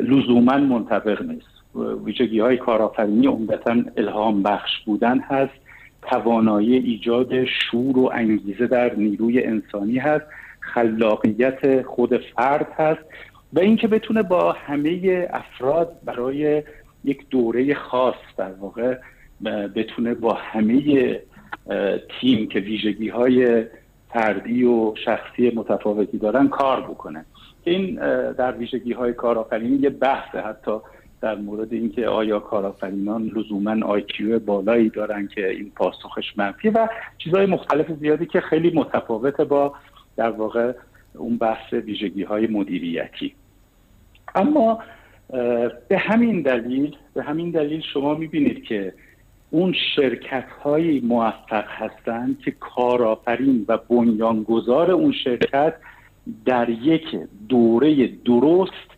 لزوما منطبق نیست. ویژگی های کارآفرینی عمدتا الهام بخش بودن هست. توانایی ایجاد شور و انگیزه در نیروی انسانی هست خلاقیت خود فرد هست و اینکه بتونه با همه افراد برای یک دوره خاص در واقع بتونه با همه تیم که ویژگی های فردی و شخصی متفاوتی دارن کار بکنه. این در ویژگی های کارآفرینی یه بحث حتی در مورد اینکه آیا کارآفرینان لزوما آیکیو بالایی دارن که این پاسخش منفی و چیزهای مختلف زیادی که خیلی متفاوت با در واقع اون بحث ویژگی های مدیریتی. اما به همین دلیل به همین دلیل شما می‌بینید که اون شرکت های موفق هستند که کارآفرین و بنیانگذار اون شرکت در یک دوره درست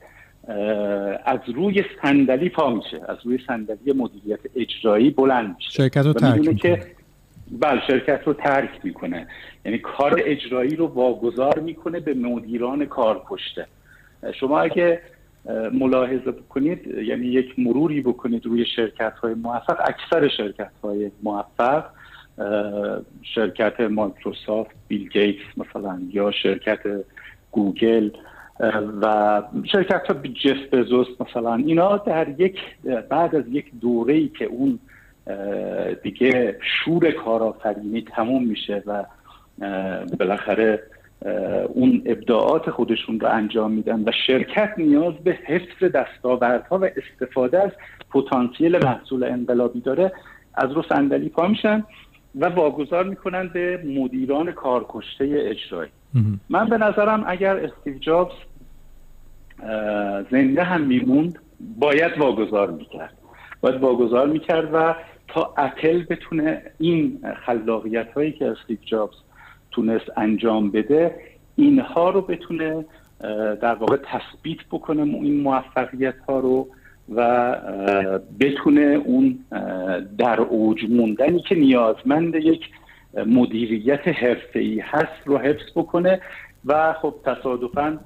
از روی صندلی پا میشه. از روی صندلی مدیریت اجرایی بلند میشه. شرکت رو ترک که بله شرکت رو ترک می‌کنه. یعنی کار اجرایی رو واگذار می‌کنه به مدیران کار پشته شما اگه ملاحظه بکنید یعنی یک مروری بکنید روی شرکت های موفق اکثر شرکت های موفق شرکت مایکروسافت بیل گیتس مثلا یا شرکت گوگل و شرکت ها جف بزوس مثلا اینا در یک بعد از یک دوره ای که اون دیگه شور کارآفرینی تموم میشه و بالاخره اون ابداعات خودشون رو انجام میدن و شرکت نیاز به حفظ دستاوردها و استفاده از پتانسیل محصول انقلابی داره از رو صندلی پا میشن و واگذار می‌کنن به مدیران کارکشته اجرایی. من به نظرم اگر استیو جابز زنده هم میموند باید واگذار می‌کرد. باید واگذار می‌کرد و تا اپل بتونه این خلاقیت هایی که استیو جابز تونست انجام بده اینها رو بتونه در واقع تثبیت بکنه این موفقیت ها رو و بتونه اون در اوج موندنی که نیازمند یک مدیریت حرفه‌ای هست رو حفظ بکنه و خب تصادفا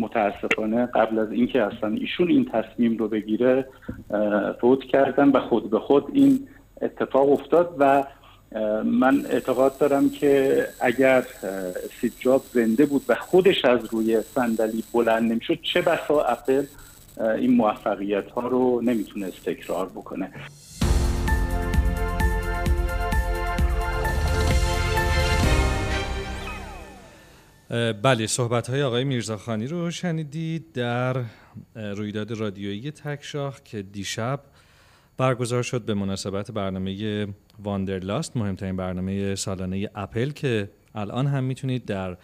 متاسفانه قبل از اینکه اصلا ایشون این تصمیم رو بگیره فوت کردن و خود به خود این اتفاق افتاد و من اعتقاد دارم که اگر سید جاب زنده بود و خودش از روی صندلی بلند نمی‌شد چه بسا اپل این موفقیت ها رو نمی‌تونست تکرار بکنه. بله صحبت های آقای میرزاخانی رو شنیدید در رویداد رادیویی تکشاخ که دیشب برگزار شد به مناسبت برنامه واندرلاست مهمترین برنامه سالانه اپل که الان هم می‌تونید در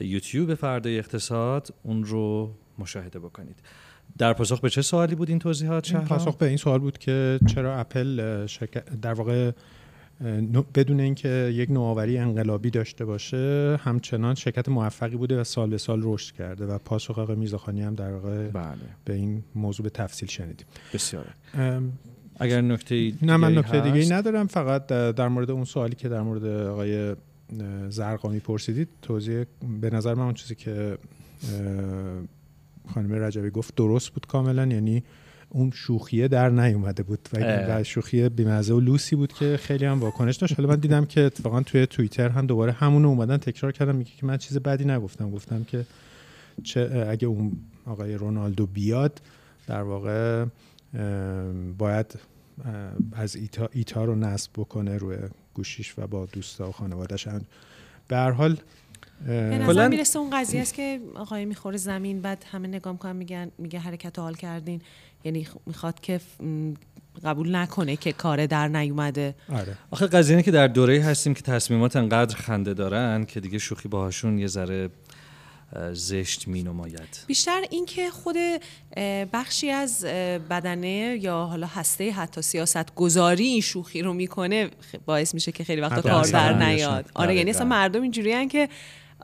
یوتیوب فردای اقتصاد اون رو مشاهده بکنید در پاسخ به چه سوالی بود این توضیحات شهرام؟ پاسخ به این سوال بود که چرا اپل در واقع بدون اینکه یک نوآوری انقلابی داشته باشه همچنان شرکت موفقی بوده و سال به سال رشد کرده و پاسخ آقای میرزاخانی هم در واقع بله. به این موضوع به تفصیل شنیدیم. بسیار. اگر نکته نه من نکته دیگه ای ندارم فقط در مورد اون سوالی که در مورد آقای زرقامی پرسیدید توضیح به نظر من اون چیزی که خانم رجبی گفت درست بود کاملا یعنی اون شوخیه در نیومده بود. و شوخی بیمزه و لوسی بود که خیلی هم واکنش داشت. حالا من دیدم که اتفاقا توی توییتر هم دوباره همون اومدن تکرار کردم میگه که من چیز بدی نگفتم. گفتم که چه اگه اون آقای رونالدو بیاد در واقع باید از ایتا, ایتا رو نصب بکنه روی گوشیش و با دوستا و خانوادش به هر حال به نظر می‌رسه اون قضیه است که آقای می‌خوره زمین بعد همه نگاه می‌کنن میگن میگه حرکت حال کردین. یعنی می‌خواد که قبول نکنه که کار در نیومده. آره. آخه قضیه که در دوره هستیم که تصمیمات انقدر خنده دارن که دیگه شوخی باهاشون یه ذره زشت می نماید بیشتر اینکه خود بخشی از بدنه یا حالا هسته حتی سیاست گذاری این شوخی رو می‌کنه باعث میشه که خیلی وقتا کار در نیاد. آره یعنی اصلا مردم اینجوری که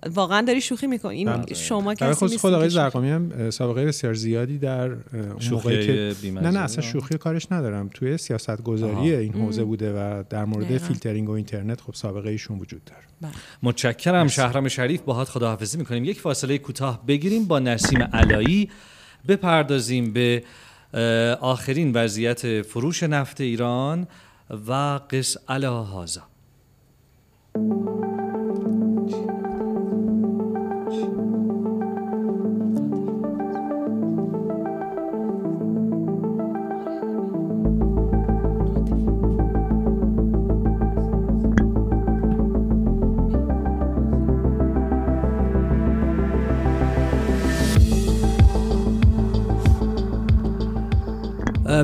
واقعا داری شوخی می‌کنی. این بله. شما کسی نیست خود آقای زرقامی هم سابقه بسیار زیادی در موقعی که نه نه اصلا شوخی کارش ندارم. توی سیاست گذاری این حوزه بوده و در مورد فیلترینگ و اینترنت خب سابقه ایشون وجود داره. بله. متشکرم شهرام شریف باهات خداحافظی می‌کنیم. یک فاصله کوتاه بگیریم با نسیم علایی بپردازیم به آخرین وضعیت فروش نفت ایران و قص علا هازا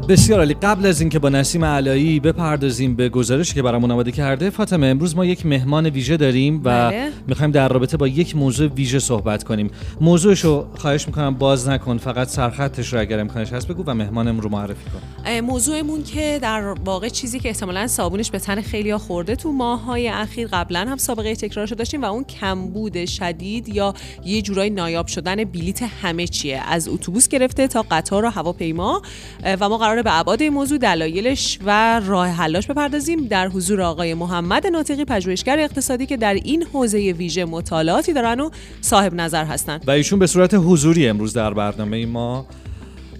بسیار عالی. قبل از اینکه با نسیم علایی بپردازیم به گزارشی که برامون آماده کرده فاطمه امروز ما یک مهمان ویژه داریم و بله. می‌خوایم در رابطه با یک موضوع ویژه صحبت کنیم. موضوعشو خواهش می‌کنم باز نکن فقط سرخطش رو اگر امکانش هست بگو و مهمانم رو معرفی کن. موضوعمون که در واقع چیزی که احتمالا صابونش به تن خیلی خورده تو ماهای اخیر قبلا هم سابقه تکرارش داشتیم و اون کمبود شدید یا یه جورای نایاب شدن بلیت همه چیه. از اتوبوس گرفته تا قطار و هواپیما و ما قرار به ابعاد موضوع دلایلش و راه حلاش بپردازیم. در حضور آقای محمد ناطقی پژوهشگر اقتصادی که در این حوزه ویژه مطالعاتی دارن و صاحب نظر هستند و ایشون به صورت حضوری امروز در برنامه ما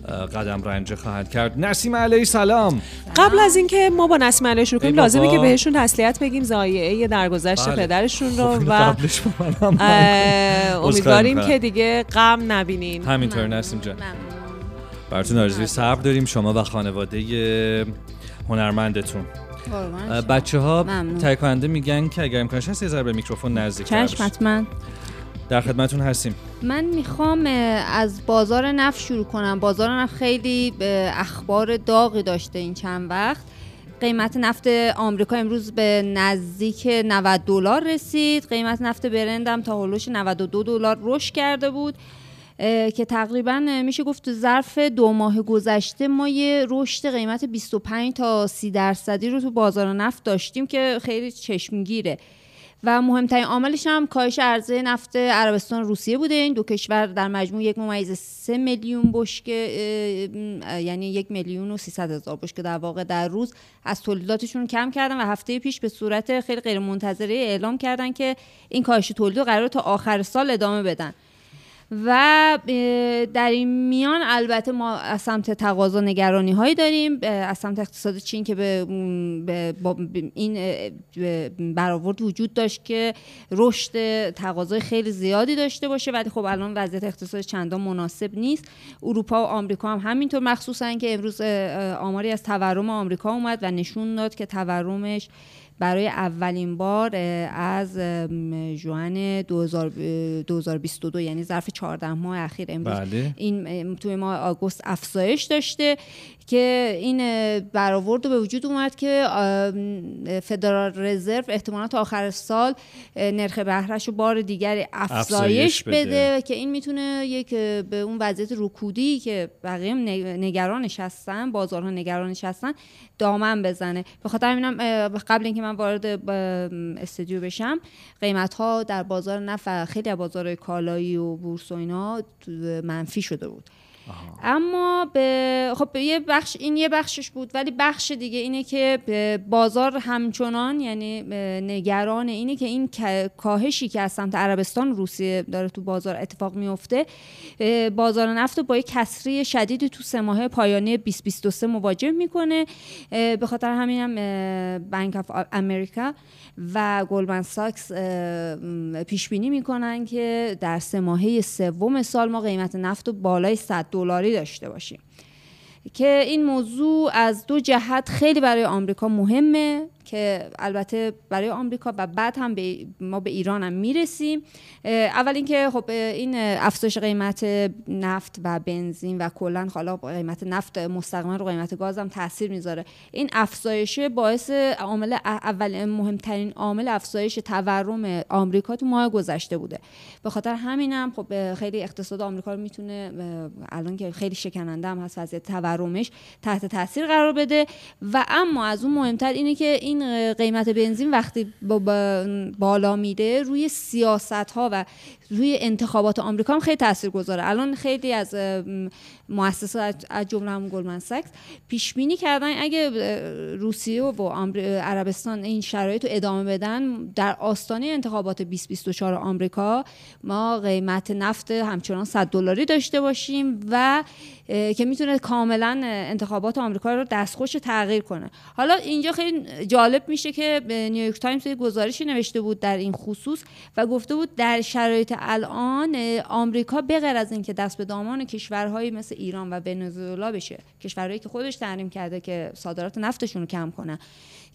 قدم رنجه خواهد کرد. نسیم علیه سلام. قبل از اینکه ما با نسیم علیه شروع کنیم لازمه که بهشون تسلیت بگیم زایعه درگذشت بله. پدرشون رو خب، و امیدواریم که دیگه غم نبینین. همینطور نسیم جان. براتون آرزوی صبر داریم شما و خانواده هنرمندتون. بچه ها تایکانده میگن که اگر امکانش هست یه به میکروفون نزدیک چشم حتما. در خدمتون هستیم. من می‌خوام از بازار نفت شروع کنم. بازار نفت خیلی اخبار داغی داشته این چند وقت. قیمت نفت آمریکا امروز به نزدیک 90 دلار رسید. قیمت نفت برند هم تا هلوش 92 دلار رشد کرده بود که تقریبا میشه گفت ظرف دو ماه گذشته ما یه رشد قیمت 25 تا 30 درصدی رو تو بازار نفت داشتیم که خیلی چشمگیره. و مهمترین عاملش هم کاهش عرضه نفت عربستان روسیه بوده. این دو کشور در مجموع یک ممیز سه میلیون بشکه یعنی یک میلیون و سیصد هزار بشکه در واقع در روز از تولیداتشون کم کردن و هفته پیش به صورت خیلی غیر منتظره اعلام کردن که این کاهش تولید قرار تا آخر سال ادامه بدن. و در این میان البته ما از سمت تقاضا نگرانی هایی داریم از سمت اقتصاد چین که به, این برآورد وجود داشت که رشد تقاضای خیلی زیادی داشته باشه ولی خب الان وضعیت اقتصاد چندان مناسب نیست. اروپا و آمریکا هم همینطور مخصوصا که امروز آماری از تورم آمریکا اومد و نشون داد که تورمش برای اولین بار از جوان 2022 یعنی ظرف 14 ماه اخیر امروز بله. این توی ماه آگوست افزایش داشته که این برآورد به وجود اومد که فدرال رزرو احتمالا تا آخر سال نرخ بهرهش رو بار دیگری افزایش بده. بده. که این می‌تونه یک به اون وضعیت رکودی که بقیه نگرانش هستن بازارها نگرانش هستن دامن بزنه به خاطر همینم قبل اینکه من وارد استودیو بشم قیمت ها در بازار نفت خیلی از بازار کالایی و بورس و اینا منفی شده بود اما به خب یه بخش این یه بخشش بود ولی بخش دیگه اینه که بازار همچنان یعنی نگران اینه که این کاهشی که از سمت عربستان روسیه داره تو بازار اتفاق میفته بازار نفت با یک کسری شدیدی تو سه ماه پایانی 2023 مواجه می‌کنه. به خاطر همین هم بانک اف امریکا. و گلدمن ساکس پیش بینی می‌کنن که در سه ماهه سوم سال ما قیمت نفت بالای 100 دلاری داشته باشیم. که این موضوع از دو جهت خیلی برای آمریکا مهمه. که البته برای آمریکا و بعد هم به ما به ایران هم می‌رسیم. اول اینکه خب این افزایش قیمت نفت و بنزین و کلا حالا قیمت نفت مستقیما رو قیمت گاز هم تاثیر می‌ذاره. این افزایش باعث عامل اول مهمترین عامل افزایش تورم آمریکا تو ماه گذشته بوده. به خاطر همینم خب خیلی اقتصاد آمریکا رو می‌تونه الان که خیلی شکننده هم هست وضعیت تورمش تحت تاثیر قرار بده. و اما از اون مهمتر اینه که این قیمت بنزین وقتی بالا میره روی سیاست ها و روی انتخابات آمریکا هم خیلی تاثیر گذاره الان خیلی از مؤسسات از جمله هم گلدمن ساکس پیش بینی کردن اگه روسیه و عربستان این شرایط رو ادامه بدن در آستانه انتخابات 2024 آمریکا ما قیمت نفت همچنان 100 دلاری داشته باشیم و که می‌تونه کاملا انتخابات آمریکا رو دستخوش تغییر کنه. حالا اینجا خیلی جالب میشه که نیویورک تایمز گزارشی نوشته بود در این خصوص و گفته بود در شرایط الان آمریکا بغیر از اینکه دست به دامان کشورهایی مثل ایران و ونزوئلا بشه. کشورهایی که خودش تحریم کرده که صادرات نفتشون رو کم کنن.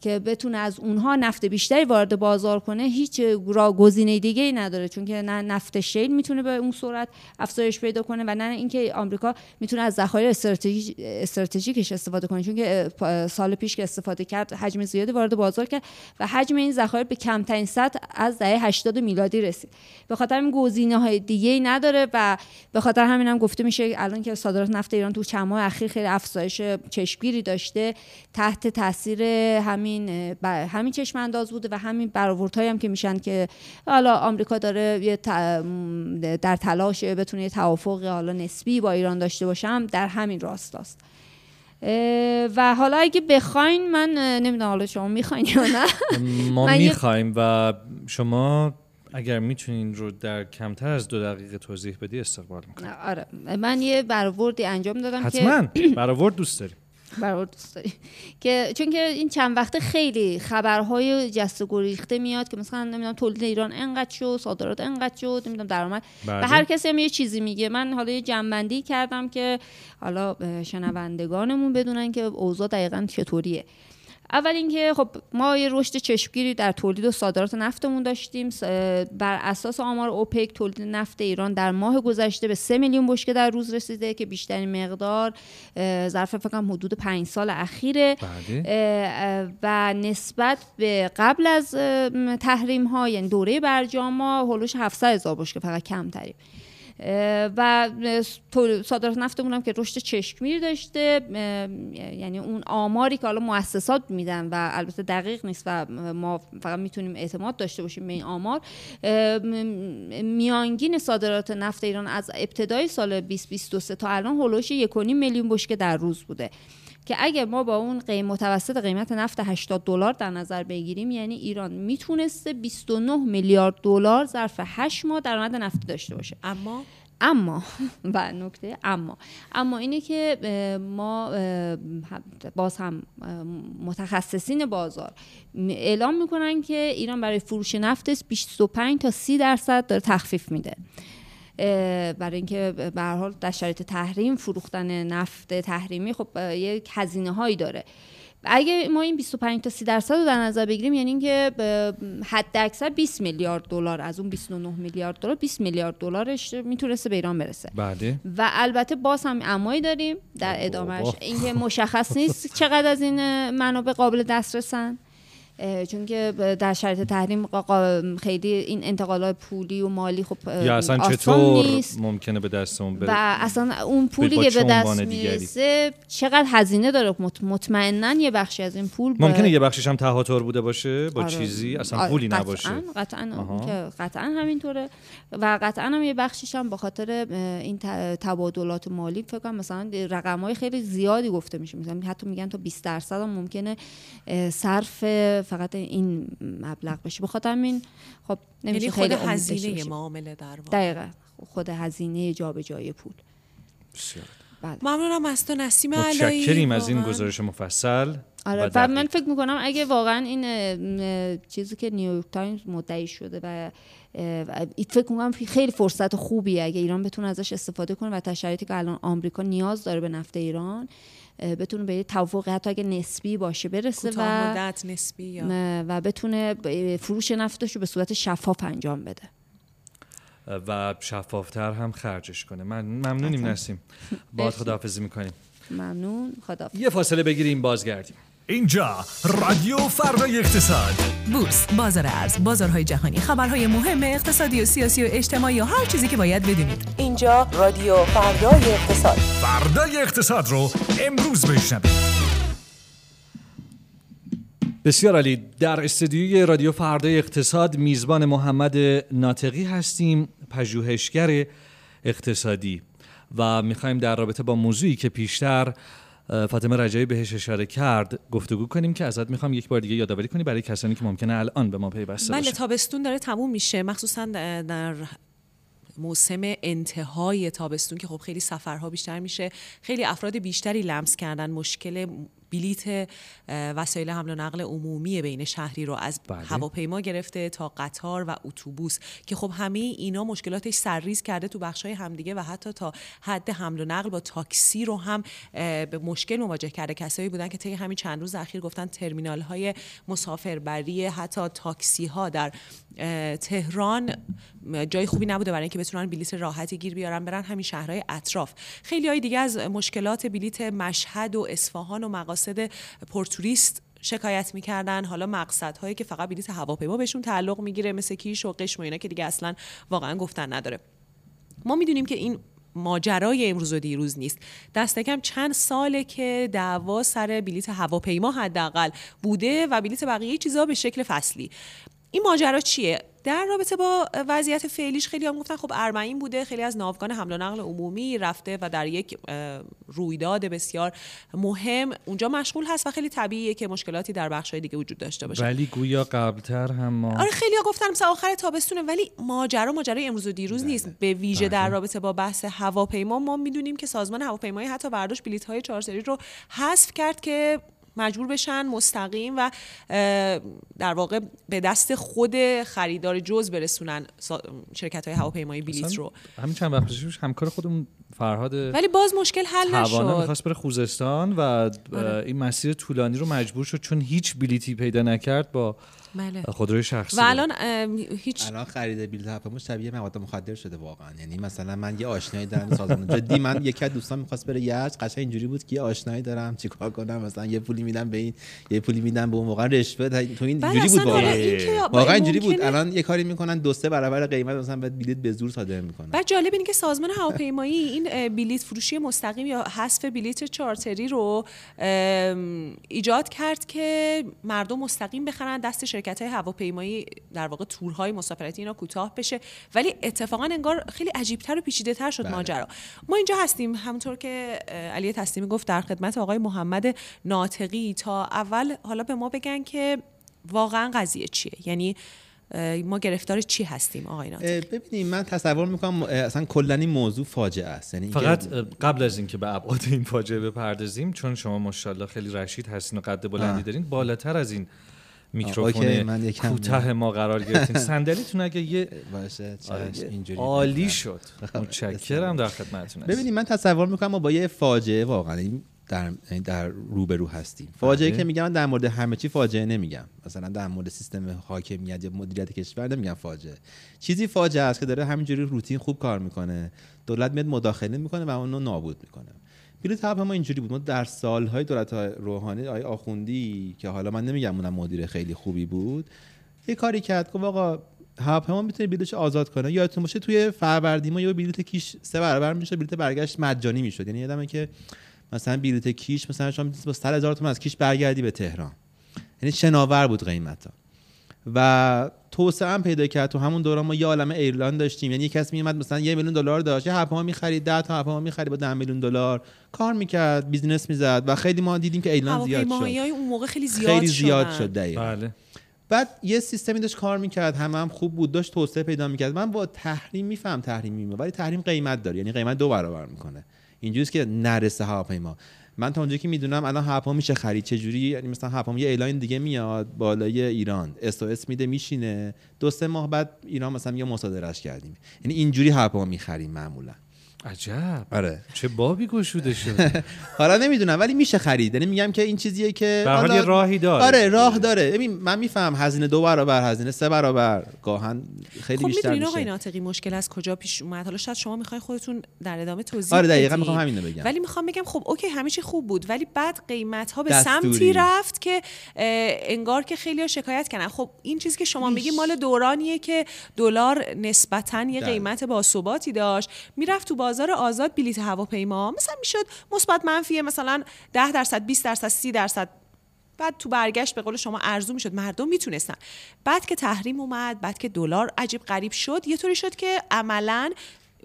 که بتونه از اونها نفت بیشتری وارد بازار کنه هیچ را گزینه دیگه ای نداره. چون که نه نفت شیل می‌تونه به اون صورت افزایش پیدا کنه و نه اینکه آمریکا می‌تونه از ذخایر استراتژی استراتژیکش استفاده کنه. چون که سال پیش که استفاده کرد حجم زیادی وارد بازار کرد و حجم این ذخایر به کمترین سطح از دهه 80 میلادی رسید. به خاطر این گزینه های دیگه ای نداره و به خاطر همین هم گفته میشه الان که صادرات نفت ایران تو چند ماه اخیر خیلی افزایش چشمگیری داشته تحت تاثیر همین همین همین چشم انداز بوده و همین برآوردهایی هم که میشن که حالا آمریکا داره یه در تلاش بتونه یه توافق حالا نسبی با ایران داشته باشم در همین راستاست. و حالا اگه بخواین من نمی‌دونم حالا شما می‌خواین یا نه. ما می‌خوایم و شما اگر می‌تونین رو در کمتر از دو دقیقه توضیح بدی استقبال می‌کنم. آره من یه برآوردی انجام دادم حتما. برآورد دوست داریم. برای دوست داری. که چون که این چند وقته خیلی خبرهای جست گریخته میاد که مثلا نمی‌دونم تولید ایران انقدر شد صادرات انقدر شد نمی‌دونم درآمد و بله. هر کسی هم یه چیزی میگه. من حالا یه جنبندی کردم که حالا شنوندگانمون بدونن که اوضاع دقیقا چطوریه. اول اینکه خب ما یه رشد چشمگیری در تولید و صادرات نفتمون داشتیم. بر اساس آمار اوپک تولید نفت ایران در ماه گذشته به 3 میلیون بشکه در روز رسیده که بیشترین مقدار ظرف فکر حدود 5 سال اخیره. بله. و نسبت به قبل از تحریم ها یعنی دوره برجام ما هلوش 700 هزار بشکه فقط کم تریم و صادرات نفتمون هم که رشد چشمگیر داشته یعنی اون آماری که حالا مؤسسات میدن و البته دقیق نیست و ما فقط می‌تونیم اعتماد داشته باشیم به این آمار میانگین صادرات نفت ایران از ابتدای سال 2023 تا الان هولوش 1.5 میلیون بشکه در روز بوده. که اگه ما با اون قیم متوسط قیمت نفت 80 دلار در نظر بگیریم یعنی ایران می‌تونسته 29 میلیارد دلار ظرف 8 ماه درآمد نفتی داشته باشه. اما؟ اما و نکته اما. اما اینه که ما باز هم متخصصین بازار اعلام می‌کنن که ایران برای فروش نفت 25 تا 30 درصد داره تخفیف میده. برای اینکه به هر حال در شرایط تحریم فروختن نفت تحریمی خب یک هزینه هایی داره. اگه ما این 25 تا 30 درصد رو در نظر بگیریم یعنی اینکه حد اکثر 20 میلیارد دلار از اون 29 میلیارد دلار 20 میلیارد دلارش می‌تونسته به ایران برسه. بعده و البته باز هم امایی داریم در ادامهش اینکه مشخص نیست چقدر از این منابع قابل دسترسن. چون که در شرایط تحریم خیلی این انتقالات پولی و مالی خب یا اصلا چطور نیست. ممکنه به دستمون بره؟ و اصلا اون پولی که به دست می‌رسه چقدر هزینه داره؟ مطمئنا یه بخشی از این پول ممکنه یه بخشش هم تهاتر بوده باشه با آره. چیزی؟ اصلا آره. پولی نباشه. قطعا که قطعا همینطوره. و قطعا هم یه بخشش هم به خاطر این تبادلات مالی فکر کنم مثلا رقم های خیلی زیادی گفته میشه. مثلا حتی میگن تا 20 درصد هم ممکنه صرف فقط این مبلغ بشه. بخاطر این خب نمیشه یعنی خود هزینه معامله در واقع. دقیقا. خود هزینه جابجایی پول. بسیار بله. ممنونم از تو نسیم علایی متشکریم از این گزارش مفصل آره و من فکر می‌کنم اگه واقعا این چیزی که نیویورک تایمز مدعی شده و فکر می‌کنم خیلی فرصت خوبیه اگه ایران بتونه ازش استفاده کنه و شرایطی که الان آمریکا نیاز داره به نفت ایران بتونه به توافق حتی اگه نسبی باشه برسه و نسبی یا. و بتونه فروش نفتش رو به صورت شفاف انجام بده. و شفافتر هم خرجش کنه. من ممنونیم نسیم. با خداحافظی می‌کنیم. ممنون. خدا یه فاصله بگیریم بازگردیم. اینجا رادیو فردای اقتصاد. بورس بازار ارز بازارهای جهانی خبرهای مهم اقتصادی و سیاسی و اجتماعی و هر چیزی که باید بدونید. اینجا رادیو فردای اقتصاد. فردای اقتصاد رو امروز بشنوید. بسیار عالی. در استودیوی رادیو فردای اقتصاد میزبان محمد ناطقی هستیم پژوهشگر اقتصادی. و می‌خوایم در رابطه با موضوعی که پیشتر فاطمه رجایی بهش اشاره کرد گفتگو کنیم که ازت می‌خوام یک بار دیگه یادآوری کنی برای کسانی که ممکنه الان به ما پیوسته بله تابستون داره تموم میشه. مخصوصا در موسم انتهای تابستون که خب خیلی سفرها بیشتر میشه. خیلی افراد بیشتری لمس کردن مشکل بلیت وسایل حمل و نقل عمومی بین شهری رو از بله. هواپیما گرفته تا قطار و اتوبوس که خب همه اینا مشکلاتش سرریز کرده تو بخشای همدیگه و حتی تا حد حمل و نقل با تاکسی رو هم به مشکل مواجه کرده کسایی بودن که طی همین چند روز اخیر گفتن ترمینال های مسافربری حتی تاکسی ها در تهران جای خوبی نبوده برای اینکه بتونن بلیت راحتی گیر بیارن برن همین شهرهای اطراف. خیلی های دیگه از مشکلات بلیت مشهد و اصفهان و مقاصد پرتوریست شکایت می‌کردن. حالا مقصد هایی که فقط بلیت هواپیما بهشون تعلق می‌گیره مثل کیش و قشم و اینا که دیگه اصلا واقعا گفتن نداره. ما می‌دونیم که این ماجرای امروز و دیروز نیست. دست کم چند ساله که دعوا سر بلیت هواپیما حداقل بوده و بلیت بقیه چیزا به شکل فصلی. این ماجرا چیه در رابطه با وضعیت فعلیش خیلی هم گفتن خب ارمعین بوده خیلی از ناوگان حمل و نقل عمومی رفته و در یک رویداد بسیار مهم اونجا مشغول هست و خیلی طبیعیه که مشکلاتی در بخش‌های دیگه وجود داشته باشه ولی گویا قبلتر هم ما آره خیلی ها گفتن مثلا آخر تابستونه ولی ماجرا ماجرای امروز و دیروز بله. نیست به ویژه بله. در رابطه با بحث هواپیما ما می‌دونیم که سازمان هواپیمایی حتی برداشت بلیط های چهار رو حذف کرد که مجبور بشن مستقیم و در واقع به دست خود خریدار جز برسونن شرکت های هواپیمایی بلیت رو همین چند وقت پیش همکار خودمون فرهاد ولی باز مشکل حل نشد می‌خواست بره خوزستان و آره. این مسیر طولانی رو مجبور شد چون هیچ بلیتی پیدا نکرد با بله. خودروی شخصی. و الان هیچ الان خرید بلیط هواپیما شبیه مواد مخدر شده واقعا. یعنی مثلا من یه آشنایی دارم سازمان. جدی من یکی از دوستان می‌خواست بره یزد. قشنگ اینجوری بود که یه آشنایی دارم. چیکار کنم؟ مثلا یه پولی میدم به این یه پولی میدم به اون موقع. رشوه تو این بله، جوری بود واقعا. واقعا اینجوری بود. الان یه کاری می‌کنن دو سه برابر قیمت مثلا بلیط به زور صادر می‌کنن. بعد جالب اینه که سازمان هواپیمایی این بلیط فروشی مستقیم یا حذف بلیط چارتری رو ایجاد کرد که مردم مستقیم بخرن دست شرکت های هواپیمایی در واقع تورهای مسافرتی اینا کوتاه بشه. ولی اتفاقا انگار خیلی عجیبتر و پیچیده تر شد بله. ماجرا. ما اینجا هستیم. همونطور که علی تسلیمی گفت در خدمت آقای محمد ناطقی تا اول حالا به ما بگن که واقعا قضیه چیه؟ یعنی ما گرفتار چی هستیم آقای ناطقی؟ ببینیم من تصور می‌کنم اصلا کلا این موضوع فاجعه است. یعنی فقط قبل از اینکه به ابعاد این فاجعه بپردازیم چون شما ماشاءالله خیلی رشید هستین و قد بلندی دارین بالاتر از این میکروفون کوتاه ما قرار گرفتین صندلیتون اگه یه باشه آره، اینجوری عالی شد. متشکرم در خدمتتون ببینید من تصور می‌کنم ما با یه فاجعه واقعا در در روبرو هستیم. فاجعه بله. که میگم در مورد همه چی فاجعه نمیگم. مثلا در مورد سیستم حاکمیت یا مدیریت کشور نمیگم فاجعه. چیزی فاجعه است که داره همینجوری روتین خوب کار می‌کنه. دولت میاد مداخله می‌کنه و اونو نابود می‌کنه. بلیط ما اینجوری بود. ما در سالهای دولت روحانی آقای آخوندی که حالا من نمیگم اونم مدیر خیلی خوبی بود یه کاری کرد. گفت آقا هواپیما می‌تونه بلیطش آزاد کنه یادتون باشه توی فروردین ما یه کیش سه برابر میشه بلیط برگشت مجانی می‌شد. یعنی یادمه که مثلا بلیط کیش مثلا شما با 100 هزار تومان از کیش برگردی به تهران. یعنی شناور بود قیمتا. و توسعه هم پیدا کرد. تو همون دوران ما یه عالمه airline داشتیم. یعنی کسی میومد مثلا یه میلیون دلار داشت. یه هواپیما می‌خرید 10 تا هواپیما می‌خرید با 10 میلیون دلار. کار می‌کرد business می‌زد و خیلی ما دیدیم که airline زیاد شد. اون موقع خیلی زیاد خیلی زیاد شد دقیقاً. بله. بعد یه سیستمی داشت کار می‌کرد. همه هم خوب بود داشت توسعه پیدا می‌کرد. من با تحریم میفهمم تحریم میمه ولی تحریم قیمت داره. یعنی قیمت دو برابر می‌کنه. اینجوریه که نرسه هواپیما. من تا اونجایی که می‌دونم الان هواپیما میشه خرید. چه جوری یعنی مثلا هواپیما یه اعلان دیگه میاد بالای ایران. SOS میده میشینه. دو سه ماه بعد ایران مثلا یه مصادرهش کردیم. یعنی اینجوری هواپیما می‌خریم معمولا. عجب. آره. چه بابی گشوده شد حالا نمی‌دونم ولی میشه خرید. یعنی میگم که این چیزیه که به حال راهی داره. آره راه داره. ببین من میفهم هزینه دو برابر هزینه سه برابر. گاهاً خیلی خب بیشتر میشه آقای ناطقی مشکل از کجا پیش اومد؟ حالا شاید شما می‌خوای خودتون در ادامه توضیح آره دقیقاً می‌خوام همین بگم. ولی می‌خوام بگم خب OK همه چی خوب بود ولی بعد قیمت ها به سمتی رفت که انگار که خیلی شکایت کردن. خب این چیزی که شما میگی مال دورانیه که دلار نسبتا یه قیمت باثباتی داشت. می‌رفت تو بازار آزاد بلیت هواپیما. مثلا می‌شد مثبت منفی مثلا 10 درصد 20 درصد 30 درصد. بعد تو برگشت به قول شما ارزو می‌شد. مردم می‌تونستن. بعد که تحریم اومد بعد که دلار عجیب غریب شد یه طوری شد که عملا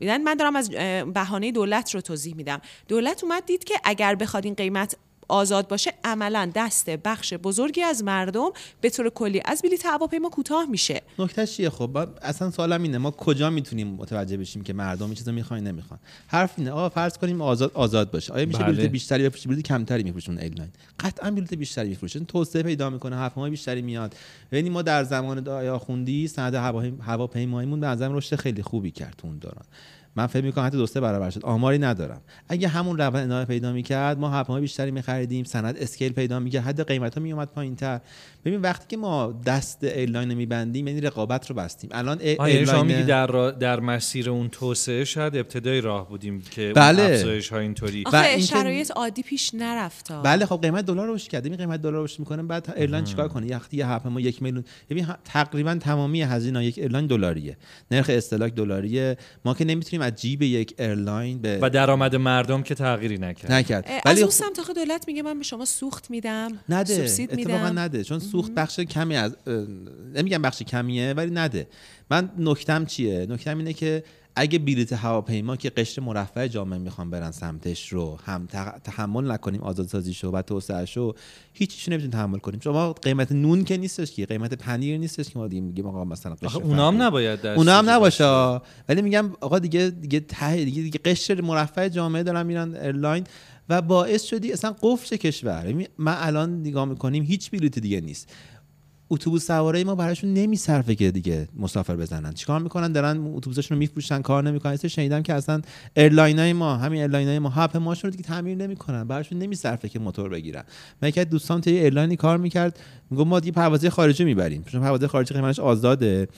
من دارم از بهانه دولت رو توضیح میدم. دولت اومد دید که اگر بخواد این قیمت آزاد باشه عملا دست بخش بزرگی از مردم به طور کلی از بلیط هواپیما کوتاه میشه. نکته چیه؟ خب اصلا سوالم اینه ما کجا می‌تونیم متوجه بشیم که مردم این چیزو می‌خوان نمی‌خوان؟ حرف اینه آقا فرض کنیم آزاد آزاد باشه. آیا میشه بله. بلیط بیشتری بفروشه بلیط کمتری میفروشن ایرلاین قطعا بلیط بیشتری میفروشن توسعه پیدا می‌کنه هواپیما بیشتری میاد. یعنی ما در زمان آقای آخوندی صنعت هواپیماییمون به نظرم رشد خیلی خوبی کرد اون دوران. من فکر می‌کنم حتی دو سه برابر شد. آماری ندارم. اگه همون روند ادامه پیدا می‌کرد ما هواپیما بیشتری میخریدیم صنعت scale پیدا می‌کرد حد قیمت ها میومد پایینتر. ببین وقتی که ما دست ایرلاین میبندیم یعنی رقابت رو بستیم. الان ایرلاین شما میگی در در مسیر اون توسعه شاید ابتدای راه بودیم که بله. افزایش ها اینطوری؟ آخه شرایط عادی پیش نرفت بله خب قیمت دلار رشد کرد این قیمت دلار رشد می‌کنه بعد ایرلاین چیکار کنه؟ وقتی یه هواپیما یک میلیون ببین تقریبا تمامی هزینه یک ایرلاین دلاریه. نرخ استهلاک دلاریه. ما که نمی‌تونیم از جیب یک ایرلاین به و درآمد مردم که تغییری نکرد. نکرد. ولی از اون سمت دولت میگه من به شما سوخت میدم. نده سوبسید میدم. نده. چون سوخت بخش کمی از نمیگم بخش کمیه ولی نده. من نکتم چیه؟ نکتم اینه که اگه بلیت هواپیما که قشر مرفه جامعه می‌خوان برن سمتش رو هم تحمل نکنیم آزادسازیشو و توسعهشو هیچیشو نمی‌تونیم تحمل کنیم. شما قیمت نون که نیستش که قیمت پنیر نیستش که ما دیگه میگیم آقا مثلا قشر اونام نباید اونا هم نباشه. ولی میگم آقا دیگه دیگه ته دیگه, دیگه قشر مرفه جامعه دارن میرن ایرلاین و باعث شدی اصلا قفل کشور. من الان نگاه می‌کنیم هیچ بلیت دیگه نیست. اتوبوس سواره ما براشون نمیصرفه که دیگه مسافر بزنن. چیکار می‌کنن؟ دارن اتوبوسشون رو میفروشن کار نمی‌کنن. شنیدم که اصلا ایرلاینای ما همین ایرلاینای ما هواپیماشون رو دیگه تعمیر نمی‌کنن. براشون نمیصرفه که موتور بگیرن. من یک دوستان توی ایرلاینی کار می‌کرد. میگم ما دیگه پروازهای خارجی می‌بریم. چون پروازهای خارجی قیمتش آزاده.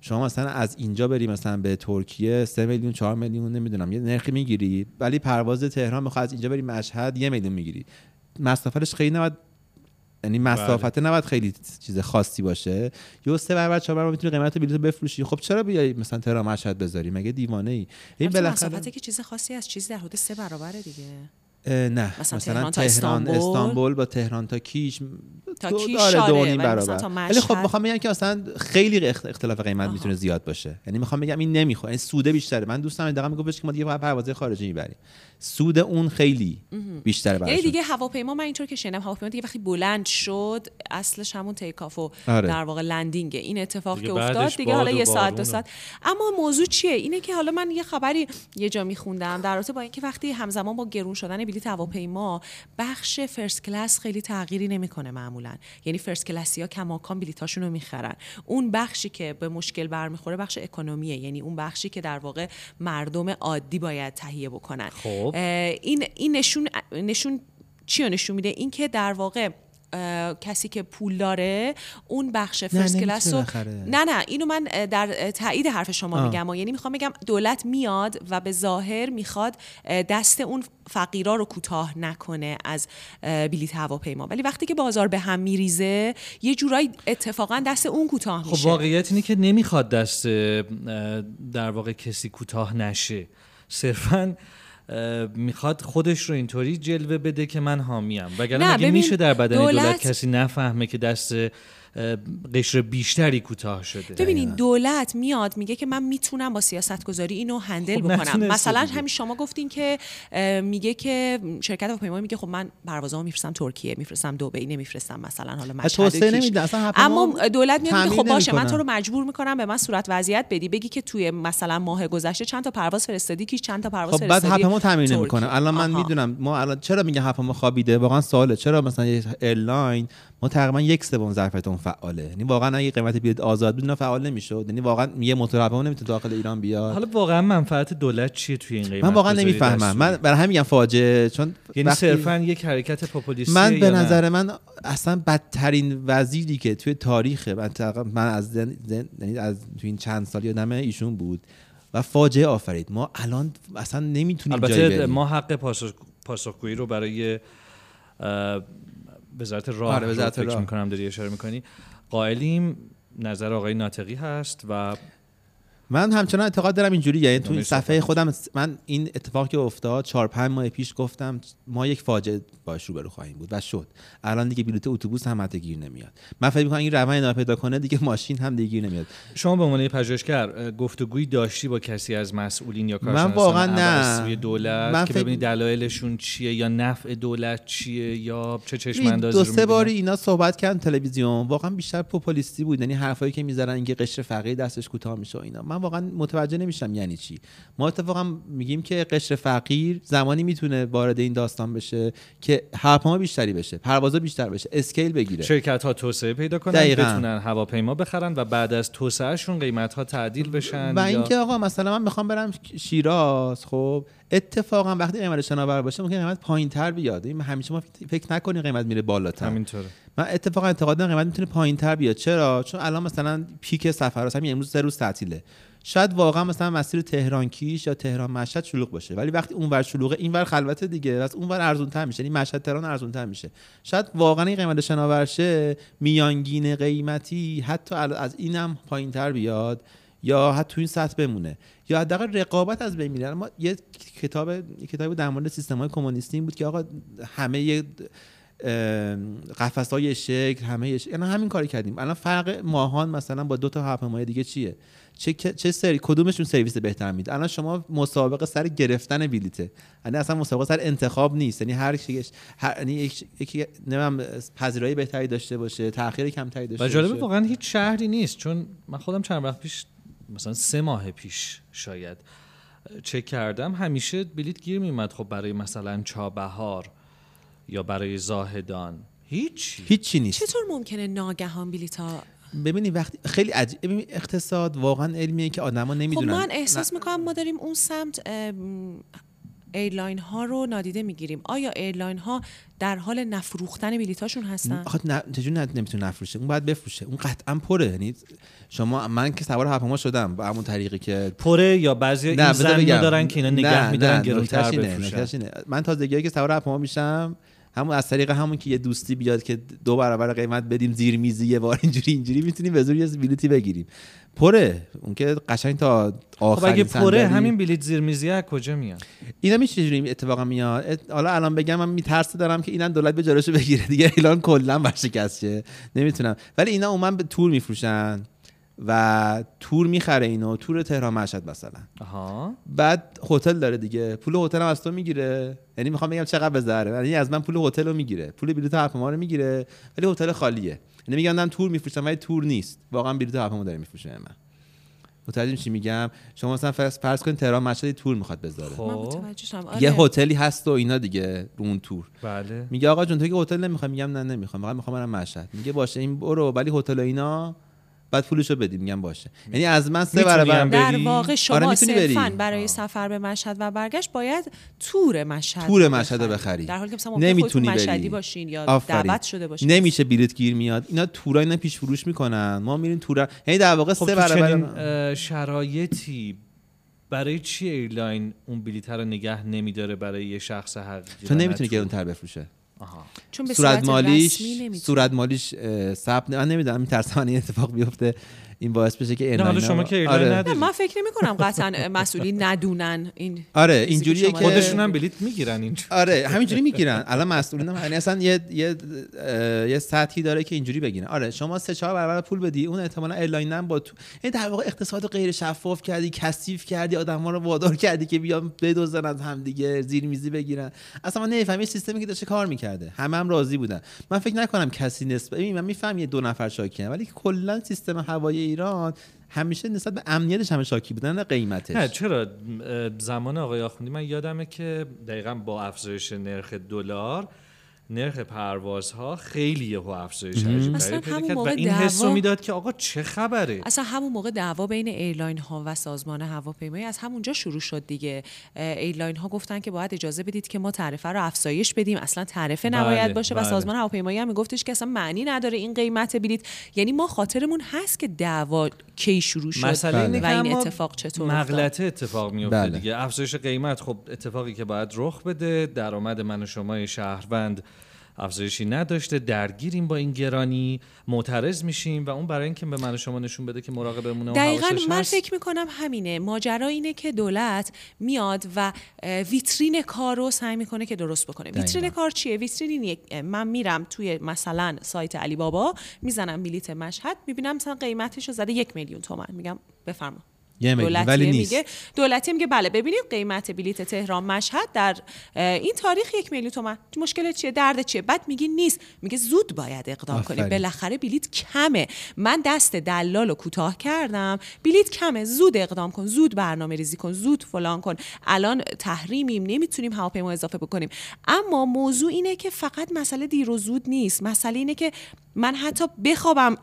شما مثلا از اینجا بری مثلا به ترکیه 3 میلیون 4 میلیون نمی‌دونم یه نرخی می‌گیری. ولی پرواز تهران می‌خواد از اینجا بری مشهد یه میلیون می‌گیری. مسافرش خیلی نباید یعنی مسافت بله. نباید خیلی چیز خاصی باشه. یه سه برابر چهار برابر می‌تونی قیمت بلیط بفروشی. خب چرا بیای مثلا تهران مشهد بذاری؟ مگه دیوانه ای این بالاخره که چیز خاصی از چیز در حدود سه برابره دیگه. نه. مثلا, مثلا تهران, استانبول. استانبول با تهران تا کیش. تا کیش داره دو نیم برابر. ولی خب می‌خوام بگم که اصلا خیلی اختلاف قیمت می‌تونه زیاد باشه. یعنی می‌خوام بگم این نمی‌خواد. این سوده بیشتره. من دوستم دقیقاً میگه که ما دیگه پرواز خارجی می‌بریم. سود اون خیلی بیشتره براشون. یعنی دیگه هواپیما من اینطور که شنیدم هواپیما دیگه وقتی بلند شد اصلش همون تیک و آره. در واقع لندینگه این اتفاق که افتاد دیگه حالا یه ساعت دو ساعت. اما موضوع چیه؟ اینه که حالا من یه خبری یه جا میخوندم در رابطه با اینکه وقتی همزمان با گرون شدن بلیط هواپیما بخش first class خیلی تغییری نمی‌کنه معمولا. یعنی first class یا کماکان بلیطاشون رو می‌خرن. اون بخشی که به مشکل برمیخوره بخش economy ه. یعنی اون بخشی که در واقع مردم عادی باید تهیه بکنن. خب. این این نشون نشون چی نشون میده؟ اینکه در واقع کسی که پول داره اون بخش first class رو نه نه اینو من در تایید حرف شما آه. میگم یعنی می‌خوام بگم دولت میاد و به ظاهر می‌خواد دست اون فقیرا رو کوتاه نکنه از بلیت هواپیما. ولی وقتی که بازار به هم میریزه یه جورایی اتفاقا دست اون کوتاه میشه. خب واقعیت اینه که نمی‌خواد دست در واقع کسی کوتاه نشه. صرفا می‌خواد خودش رو اینطوری جلوه بده که من حامیم وگرنه مگه میشه در بدن دولت... دولت کسی نفهمه که دست قشر بیشتری کوتاه شده. ببینید دولت میاد میگه که من می‌تونم با سیاست گذاری اینو هندل خب بکنم. مثلا همین شما گفتین که میگه که شرکت هواپیمایی میگه خب من پروازامو میفرستم ترکیه میفرستم دبی نمیفرستم مثلا حالا مشهد اما دولت میاد خب باشه من تو رو مجبور می‌کنم به من صورت وضعیت بدی. بگی که توی مثلا ماه گذشته چند تا پرواز فرستادی کی چند تا پرواز خب بعد هواپیما تامین نمی‌کنه. الان من می‌دونم ما الان چرا میگه هواپیما خوابیده؟ واقعا سواله. چرا مثلا ایرلاین ما تقریبا یک سوم ظرفیت فعاله. یعنی واقعا اگه قیمت بلیط آزاد بود فعال نمی‌شد. یعنی واقعا یه موتور هواپیما نمی‌تونه داخل ایران بیاد. حالا واقعا منفعت دولت چیه توی این قیمت من واقعا نمی‌فهمم. من برای همین میگم فاجعه چون یعنی وقتی... صرفا یک حرکت پاپولیستی من به نظر من اصلا بدترین وزیری که توی تاریخ من, من از یعنی از توی این چند سال یادم ایشون بود. و فاجعه آفرید. ما الان اصلا نمی‌تونیم جایی بریم. ما حق پاسخگویی رو برای وزارت راه آره وزارت فکر می‌کنم داری اشاره می‌کنی. قائلیم نظر آقای ناطقی هست و من همچنان اعتقاد دارم اینجوری یعنی تو این صفحه خودم من این اتفاقی که افتاد چهار پنج ماه پیش گفتم ما یک فاجعه باش روبرو خواهیم بود و شد. الان دیگه بلیط اتوبوس هم حتی گیر نمیاد. من فکر می‌کنم این روند ناپیدا کنه دیگه ماشین هم دیگه گیر نمیاد. شما به عنوان پژوهشگر گفتگویی داشتی با کسی از مسئولین یا کارشناسان من واقعا نه. دولت من که ببینید دلایلشون چیه یا نفع دولت چیه یا چه چشم اندازی دو سه باری اینا صحبت کردن تلویزیون واقعا بیشتر پوپولیستی بود یعنی حرفایی که می‌ذارن اینکه قشر فقیر دستش کوتاه میشه اینا. من واقعا متوجه نمیشم یعنی چی. ما اتفاقا میگیم که قشر فقیر زمانی می‌تونه وارد این داستان بشه که هواپیما بیشتری بشه پروازا بیشتر بشه اسکیل بگیره. شرکت ها توسعه پیدا کنن دقیقا. بتونن هواپیما بخرن و بعد از توسعهشون قیمت ها تعدیل بشن و اینکه آقا مثلا من می‌خوام برم شیراز خب اتفاقا وقتی قیمت شناور باشه ممکن قیمت پایین تر بیاد. این همیشه ما فکر نکنیم قیمت میره بالاتر. همینطوره. من اتفاقا اعتقاد دارم قیمت می‌تونه پایین تر بیاد. چرا؟ چون الان مثلا پیک سفر همین امروز سه روز تعطیله. شاید واقعا مثلا مسیر تهران کیش یا تهران مشهد شلوغ باشه. ولی وقتی اونور شلوغه اینور خلوت دیگه. از اونور ارزون تر میشه. یعنی مشهد تهران ارزون تر میشه. شاید واقعا این قیمت شناورشه میانگین قیمتی حتی از اینم پایین تر بیاد یا حتی تو این سطح بمونه. یا حداقل رقابت از بین میره. ما یه کتاب یه کتابی در مورد سیستم های کمونیستی بود که آقا همه قفس های شکل همه یعنی همین کاری کردیم. الان فرق ماهان مثلا با دو تا هواپیمای دیگه چیه؟ چه چه سری کدومشون سرویس بهتر میده؟ الان شما مسابقه سر گرفتن بلیته یعنی اصلا مسابقه سر انتخاب نیست. یعنی هر کی هر یعنی یکی نمی‌دونم پذیرایی بهتری داشته باشه تاخیر کمتری داشته باشه و جالب واقعا هیچ شهری نیست. چون من خودم چند وقت پیش مثلا سه ماه پیش شاید چک کردم. همیشه بلیت گیر میومد خب برای مثلا چابهار یا برای زاهدان. هیچ هیچی نیست. چطور ممکنه ناگهان بلیط ها ببینی وقتی خیلی عجیب اقتصاد واقعا علمیه که آدما خب نمی‌دونن. من احساس می‌کنم ما داریم اون سمت ایرلاین ها رو نادیده می‌گیریم. آیا ایرلاین ها در حال نفروختن بلیط هاشون هستن؟ آخه نه چجوری نه- نمی‌تونه نفروشه؟ اون باید بفروشه. اون قطعا پره. یعنی شما من که سوار هواپیما شدم با همون طریقی که پره یا بعضی این بگم. دارن که اینا نگه نه، میدارن نه، گرونتر بفروشن. اینه. من تازگی که سوار هواپیما میشم همون از طریق همون که یه دوستی بیاد که دو برابر قیمت بدیم زیر میزی یه بار اینجوری اینجوری می‌تونیم به زور یه بلیتی بگیریم. پره. اون که قشنگ تا خب آخرین اگه پره همین بلیت زیر میزی از کجا میاد؟ اینا میشه چجوری اتفاقا میاد؟ حالا الان بگم من میترس دارم که اینا دولت به جلوشو بگیره. دیگه اعلان کلا ورشکست شه نمی‌تونم. ولی اینا عموما به تور میفروشن. و تور می‌خره اینو تور تهران مشهد مثلا. آها. بعد هتل داره دیگه. پول هتل هم از تو می‌گیره. یعنی می‌خوام بگم چقدر بذاره یعنی از من پول هتل رو می‌گیره. پول بلیط هواپیما رو می‌گیره. ولی هتل خالیه. یعنی میگم من تور میفروشم ولی تور نیست. واقعا بلیط هواپیما داره میفروشه من. متوجه چی میگم؟ شما مثلا فرض, فرض کنید تهران مشهد تور می‌خواد بذاره. من خب. آره. یه هتلی هست و اینا دیگه رو اون تور. بله. میگه آقا جون تو که هتل نمی‌خوای؟ میگم نه نمی‌خوام. فقط می‌خوام برم مشهد. میگه باشه این برو. ولی هتل و اینا بعد پولشو بدی میگم باشه یعنی از من سه برابر هم در؟ واقع شما آره،. صرفاً برای سفر به مشهد و برگشت باید تور مشهد تور رو مشهد رو بخرید. بخری. در حالی که مثلا نمی‌تونی. مشهدی باشین یا آفرین. دعوت شده باشین نمیشه بلیت گیر میاد اینا تورا اینا پیش فروش می‌کنن ما میریم تورا یعنی در واقع خب سه برابر شرایطی برای چی ایرلاین اون بلیت رو نگه نمیداره برای یه شخص حقیقی تو نمی‌تونی تو؟ گرونتر بفروشه آها. چون به صورت صورت مالیش صورت مالیش ثبت من نمی‌دونم میترسم این اتفاق بیفته این باعث بشه که نه حالا شما که ایرلاین آره. نداری. نه، من فکر نمی کنم قطعا مسئولین ندونن این آره اینجوریه که. خودشون هم بلیت می‌گیرن اینجا آره همینجوری می‌گیرن الان مسئولین هم یعنی اصلا یه یه یه سطحی داره که اینجوری بگیرن آره شما سه چهار برابر پول بدی اون احتمالاً ایرلاین هم با تو یعنی در واقع اقتصاد غیر شفاف کردی کثیف کردی آدم‌ها رو وادار کردی که بیان بدزدن از همدیگه زیر میزی بگیرن اصلا من نمی‌فهمم سیستمی که داشته کار می‌کرده همه هم راضی بودن من فکر نکنم کسی نسبت ببین من میفهم یه دو نفر شاکیه ولی کلا سیستم هوایی ایران همیشه نسبت به امنیتش همه شاکی بودن نه قیمتش. نه چرا؟ زمان آقای آخوندی من یادمه که دقیقا با افزایش نرخ دلار نرخ پروازها خیلی یهو افزایش عجیب اصلا همون و این حس رو دعوا- می‌داد که آقا چه خبره؟ اصلا همون موقع دعوا بین ایرلاین ها و سازمان هواپیمایی از همونجا شروع شد دیگه. ایرلاین ها گفتن که باید اجازه بدید که ما تعرفه رو افزایش بدیم. اصلا تعرفه بله، نباید باشه و بله. سازمان هواپیمایی هم میگفتش که اصلا معنی نداره این قیمت بلیت یعنی ما خاطرمون هست که دعوا کی شروع شد مسئله اینه و این اتفاق چطور افتاد. مغلطه اتفاق میفته بله. دیگه. افزایش قیمت خب اتفاقی که باید رخ بده. درآمد من و شما شهروند. افزایشی نداشته. درگیریم با این گرانی معترض میشیم و اون برای اینکه به من شما نشون بده که مراقبمونه و دقیقا من هست. فکر می‌کنم همینه. ماجرا اینه که دولت میاد و ویترین کار رو سعی می‌کنه که درست بکنه. ویترین کار چیه؟ ویترین من میرم توی مثلا سایت علی بابا می‌زنم بلیت مشهد می‌بینم مثلا قیمتش رو زده یک میلیون تومن. میگم بفرما. یه میلیون، ولی نیست. میگه دولتی میگه بله ببینید قیمت بلیت تهران مشهد در این تاریخ یک میلیون تومن. مشکل چیه؟ درد چیه؟ بعد میگی نیست. میگه زود باید اقدام کنیم. آفرین. بالاخره بلیت کمه. من دست دلال رو کوتاه کردم. بلیت کمه. زود اقدام کن. زود برنامه ریزی کن. زود فلان کن. الان تحریمیم. نمی‌تونیم هواپیما اضافه بکنیم. اما موضوع اینه که فقط مسئله دیر و زود نیست. مسئله اینه که من حتی بخوابم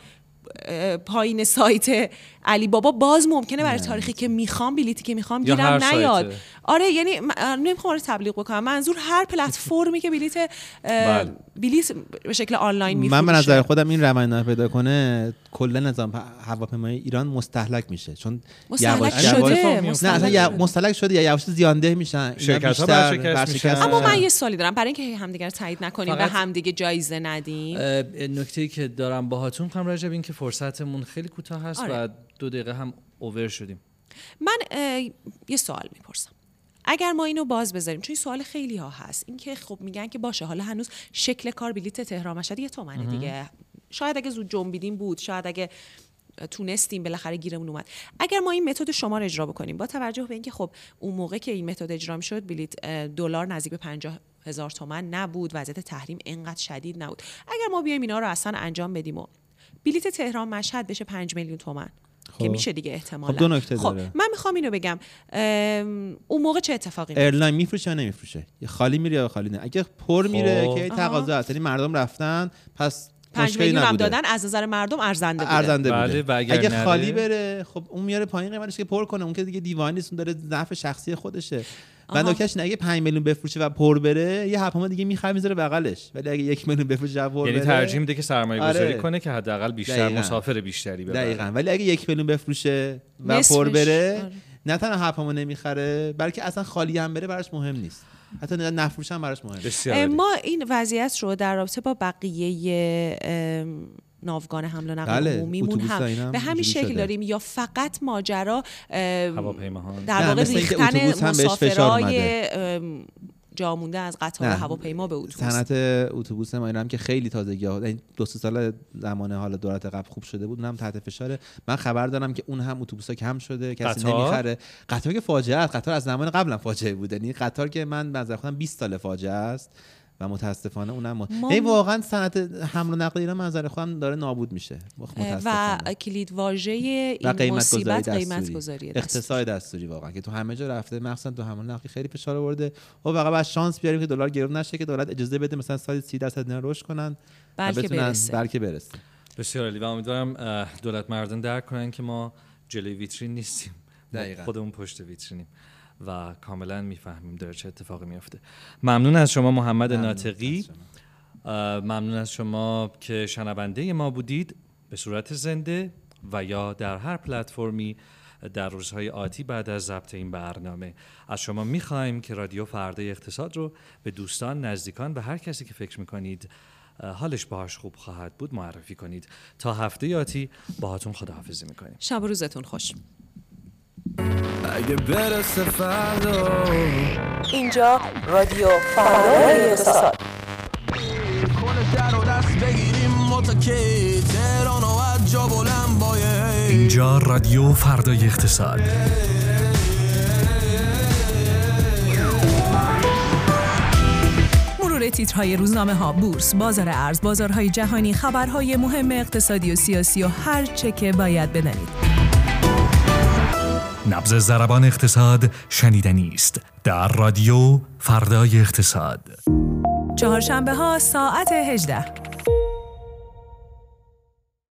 پایین سایت علی بابا باز ممکنه برای تاریخی که می‌خوام بلیتی که می‌خوام گیرم نیاد. آره یعنی من- نمی‌خوام رو تبلیغ بکنم منظور هر پلتفرمی که بلیت بله. بلیت به شکل آنلاین من میفروشه به نظر خودم این روند پیدا کنه کلا نظام هواپیمایی ایران مستهلک میشه چون مستهلک شده، نه مستهلک اصلا. مستهلک شده یا یواش زیانده میشن شرکت‌ها بیشتر برشکست میشن. اما. من یه سوالی دارم برای اینکه همدیگه رو تایید نکنیم و همدیگه جایزه ندیم نکته که دارم باهاتون کنم راجع به این که فرصتمون خیلی کوتاه هست آره. و دو دقیقه هم اوور شدیم. من یه سوال می‌پرسم. اگر ما اینو باز بذاریم چون این سوال خیلی ها هست اینکه خب میگن که باشه حالا هنوز شکل کار بلیت تهران مشهد یه تومنه دیگه. شاید اگه زود جنبیدیم بود شاید اگه تونستیم بالاخره گیرمون اومد. اگر ما این متد شما رو اجرا بکنیم با توجه به اینکه خب اون موقع که این متد اجرا می‌شد بلیت دلار نزدیک به 50 هزار تومن نبود وضعیت تحریم انقدر شدید نبود. اگر ما بیایم اینا رو اصلا انجام بدیم و بلیت تهران مشهد بشه 5 میلیون تومن که خب. میشه دیگه احتمالا خب دو نکته خب داره. من می‌خوام اینو بگم ام، اون موقع چه اتفاقی میفته؟ ایرلاین میفروشه یا نمیفروشه یا خالی میره یا خالی نه اگه پر میره خب. که این تقاضا هست یعنی مردم رفتن پس پنج میلیون هم نبوده دادن از نظر مردم ارزنده بوده ارزنده بله، بوده اگه نره؟ خالی بره خب اون میاره پایین قیمتش که پر کنه اون که دیگه دیوانه نیست اون داره ضعف شخصی خودشه و اینه اگه 5 میلیون بفروشه و پر بره یه هواپیما دیگه می‌خره می‌ذاره بغلش ولی اگه یک میلیون بفروشه و پر یعنی بره ترجیح میده که سرمایه گذاری آره. کنه که حداقل بیشتر دقیقاً. مسافر بیشتری ببره دقیقا ولی اگه یک میلیون بفروشه و. پر بره آره. نه تنها هواپیما نمی‌خره بلکه اصلا خالی هم بره براش مهم نیست حتی نفروش هم براش مهم نیست. ما این وضعیت رو در رابطه با بقیه ناوگان حمل و نقل بله، عمومیمون هم. به همین شکل شده. داریم یا فقط ماجرا هواپیماها. در واقع ریختن اتوبوس هم بهش فشار مسافرای جا مونده از قطار نه. هواپیما به اتوبوس. صنعت اتوبوس ما ایران هم که خیلی تازگی ها این دو سه سال زمان حالا دولت قبل خوب شده بود اونم تحت فشاره. من خبر دارم که اون هم اتوبوس ها کم شده کسی قطار؟ نمی‌خره. قطار که فاجعه است قطار از زمان قبلا فاجعه بوده یعنی قطار که من به نظر خودم 20 سال فاجعه است. و متاسفانه اونم ما... ما- یعنی واقعا صنعت حمل و نقل ایران منظر خودم داره نابود میشه. و کلید واژه این و قیمت گذاری مصیبت قیمت دستوری. گذاری اقتصاد دستوری واقعا که تو همه جا رفته مخصوصا تو حمل و نقل خیلی فشار آورده. و فقط بعد شانس بیاریم که دلار گرون نشه که دولت اجازه بده مثلا سال 30 درصد اینا رشد کنن بلکه بتونن برسه. بلکه برسه. بسیار عالی و امیدوارم دولت مردم درک کنن که ما جلوی ویترین نیستیم. دقیقاً. خودمون پشت ویترینیم. و کاملا می‌فهمیم داره چه اتفاقی میافته. ممنون از شما محمد ممنون. ناطقی. از شما. اه، ممنون از شما که شنونده ما بودید. به صورت زنده و یا در هر پلتفرمی در روزهای آتی بعد از ضبط این برنامه. از شما می‌خواهیم که رادیو فردای اقتصاد رو به دوستان نزدیکان و هر کسی که فکر می‌کنید حالش باهاش خوب خواهد بود معرفی کنید. تا هفته آتی باهاتون خداحافظی می‌کنیم. شب و روزتون خوش. اگه برسه فردا اینجا رادیو فردای اقتصاد. کنه در و دست بگیریم متکی تهران و از جا بلند باید اینجا رادیو فردای اقتصاد. مرور تیترهای روزنامه ها بورس بازار ارز بازارهای جهانی خبرهای مهم اقتصادی و سیاسی و هر چه که باید بدانید نبض زربان اقتصاد شنیدنی است در رادیو فردای اقتصاد. چهارشنبه ها ساعت 18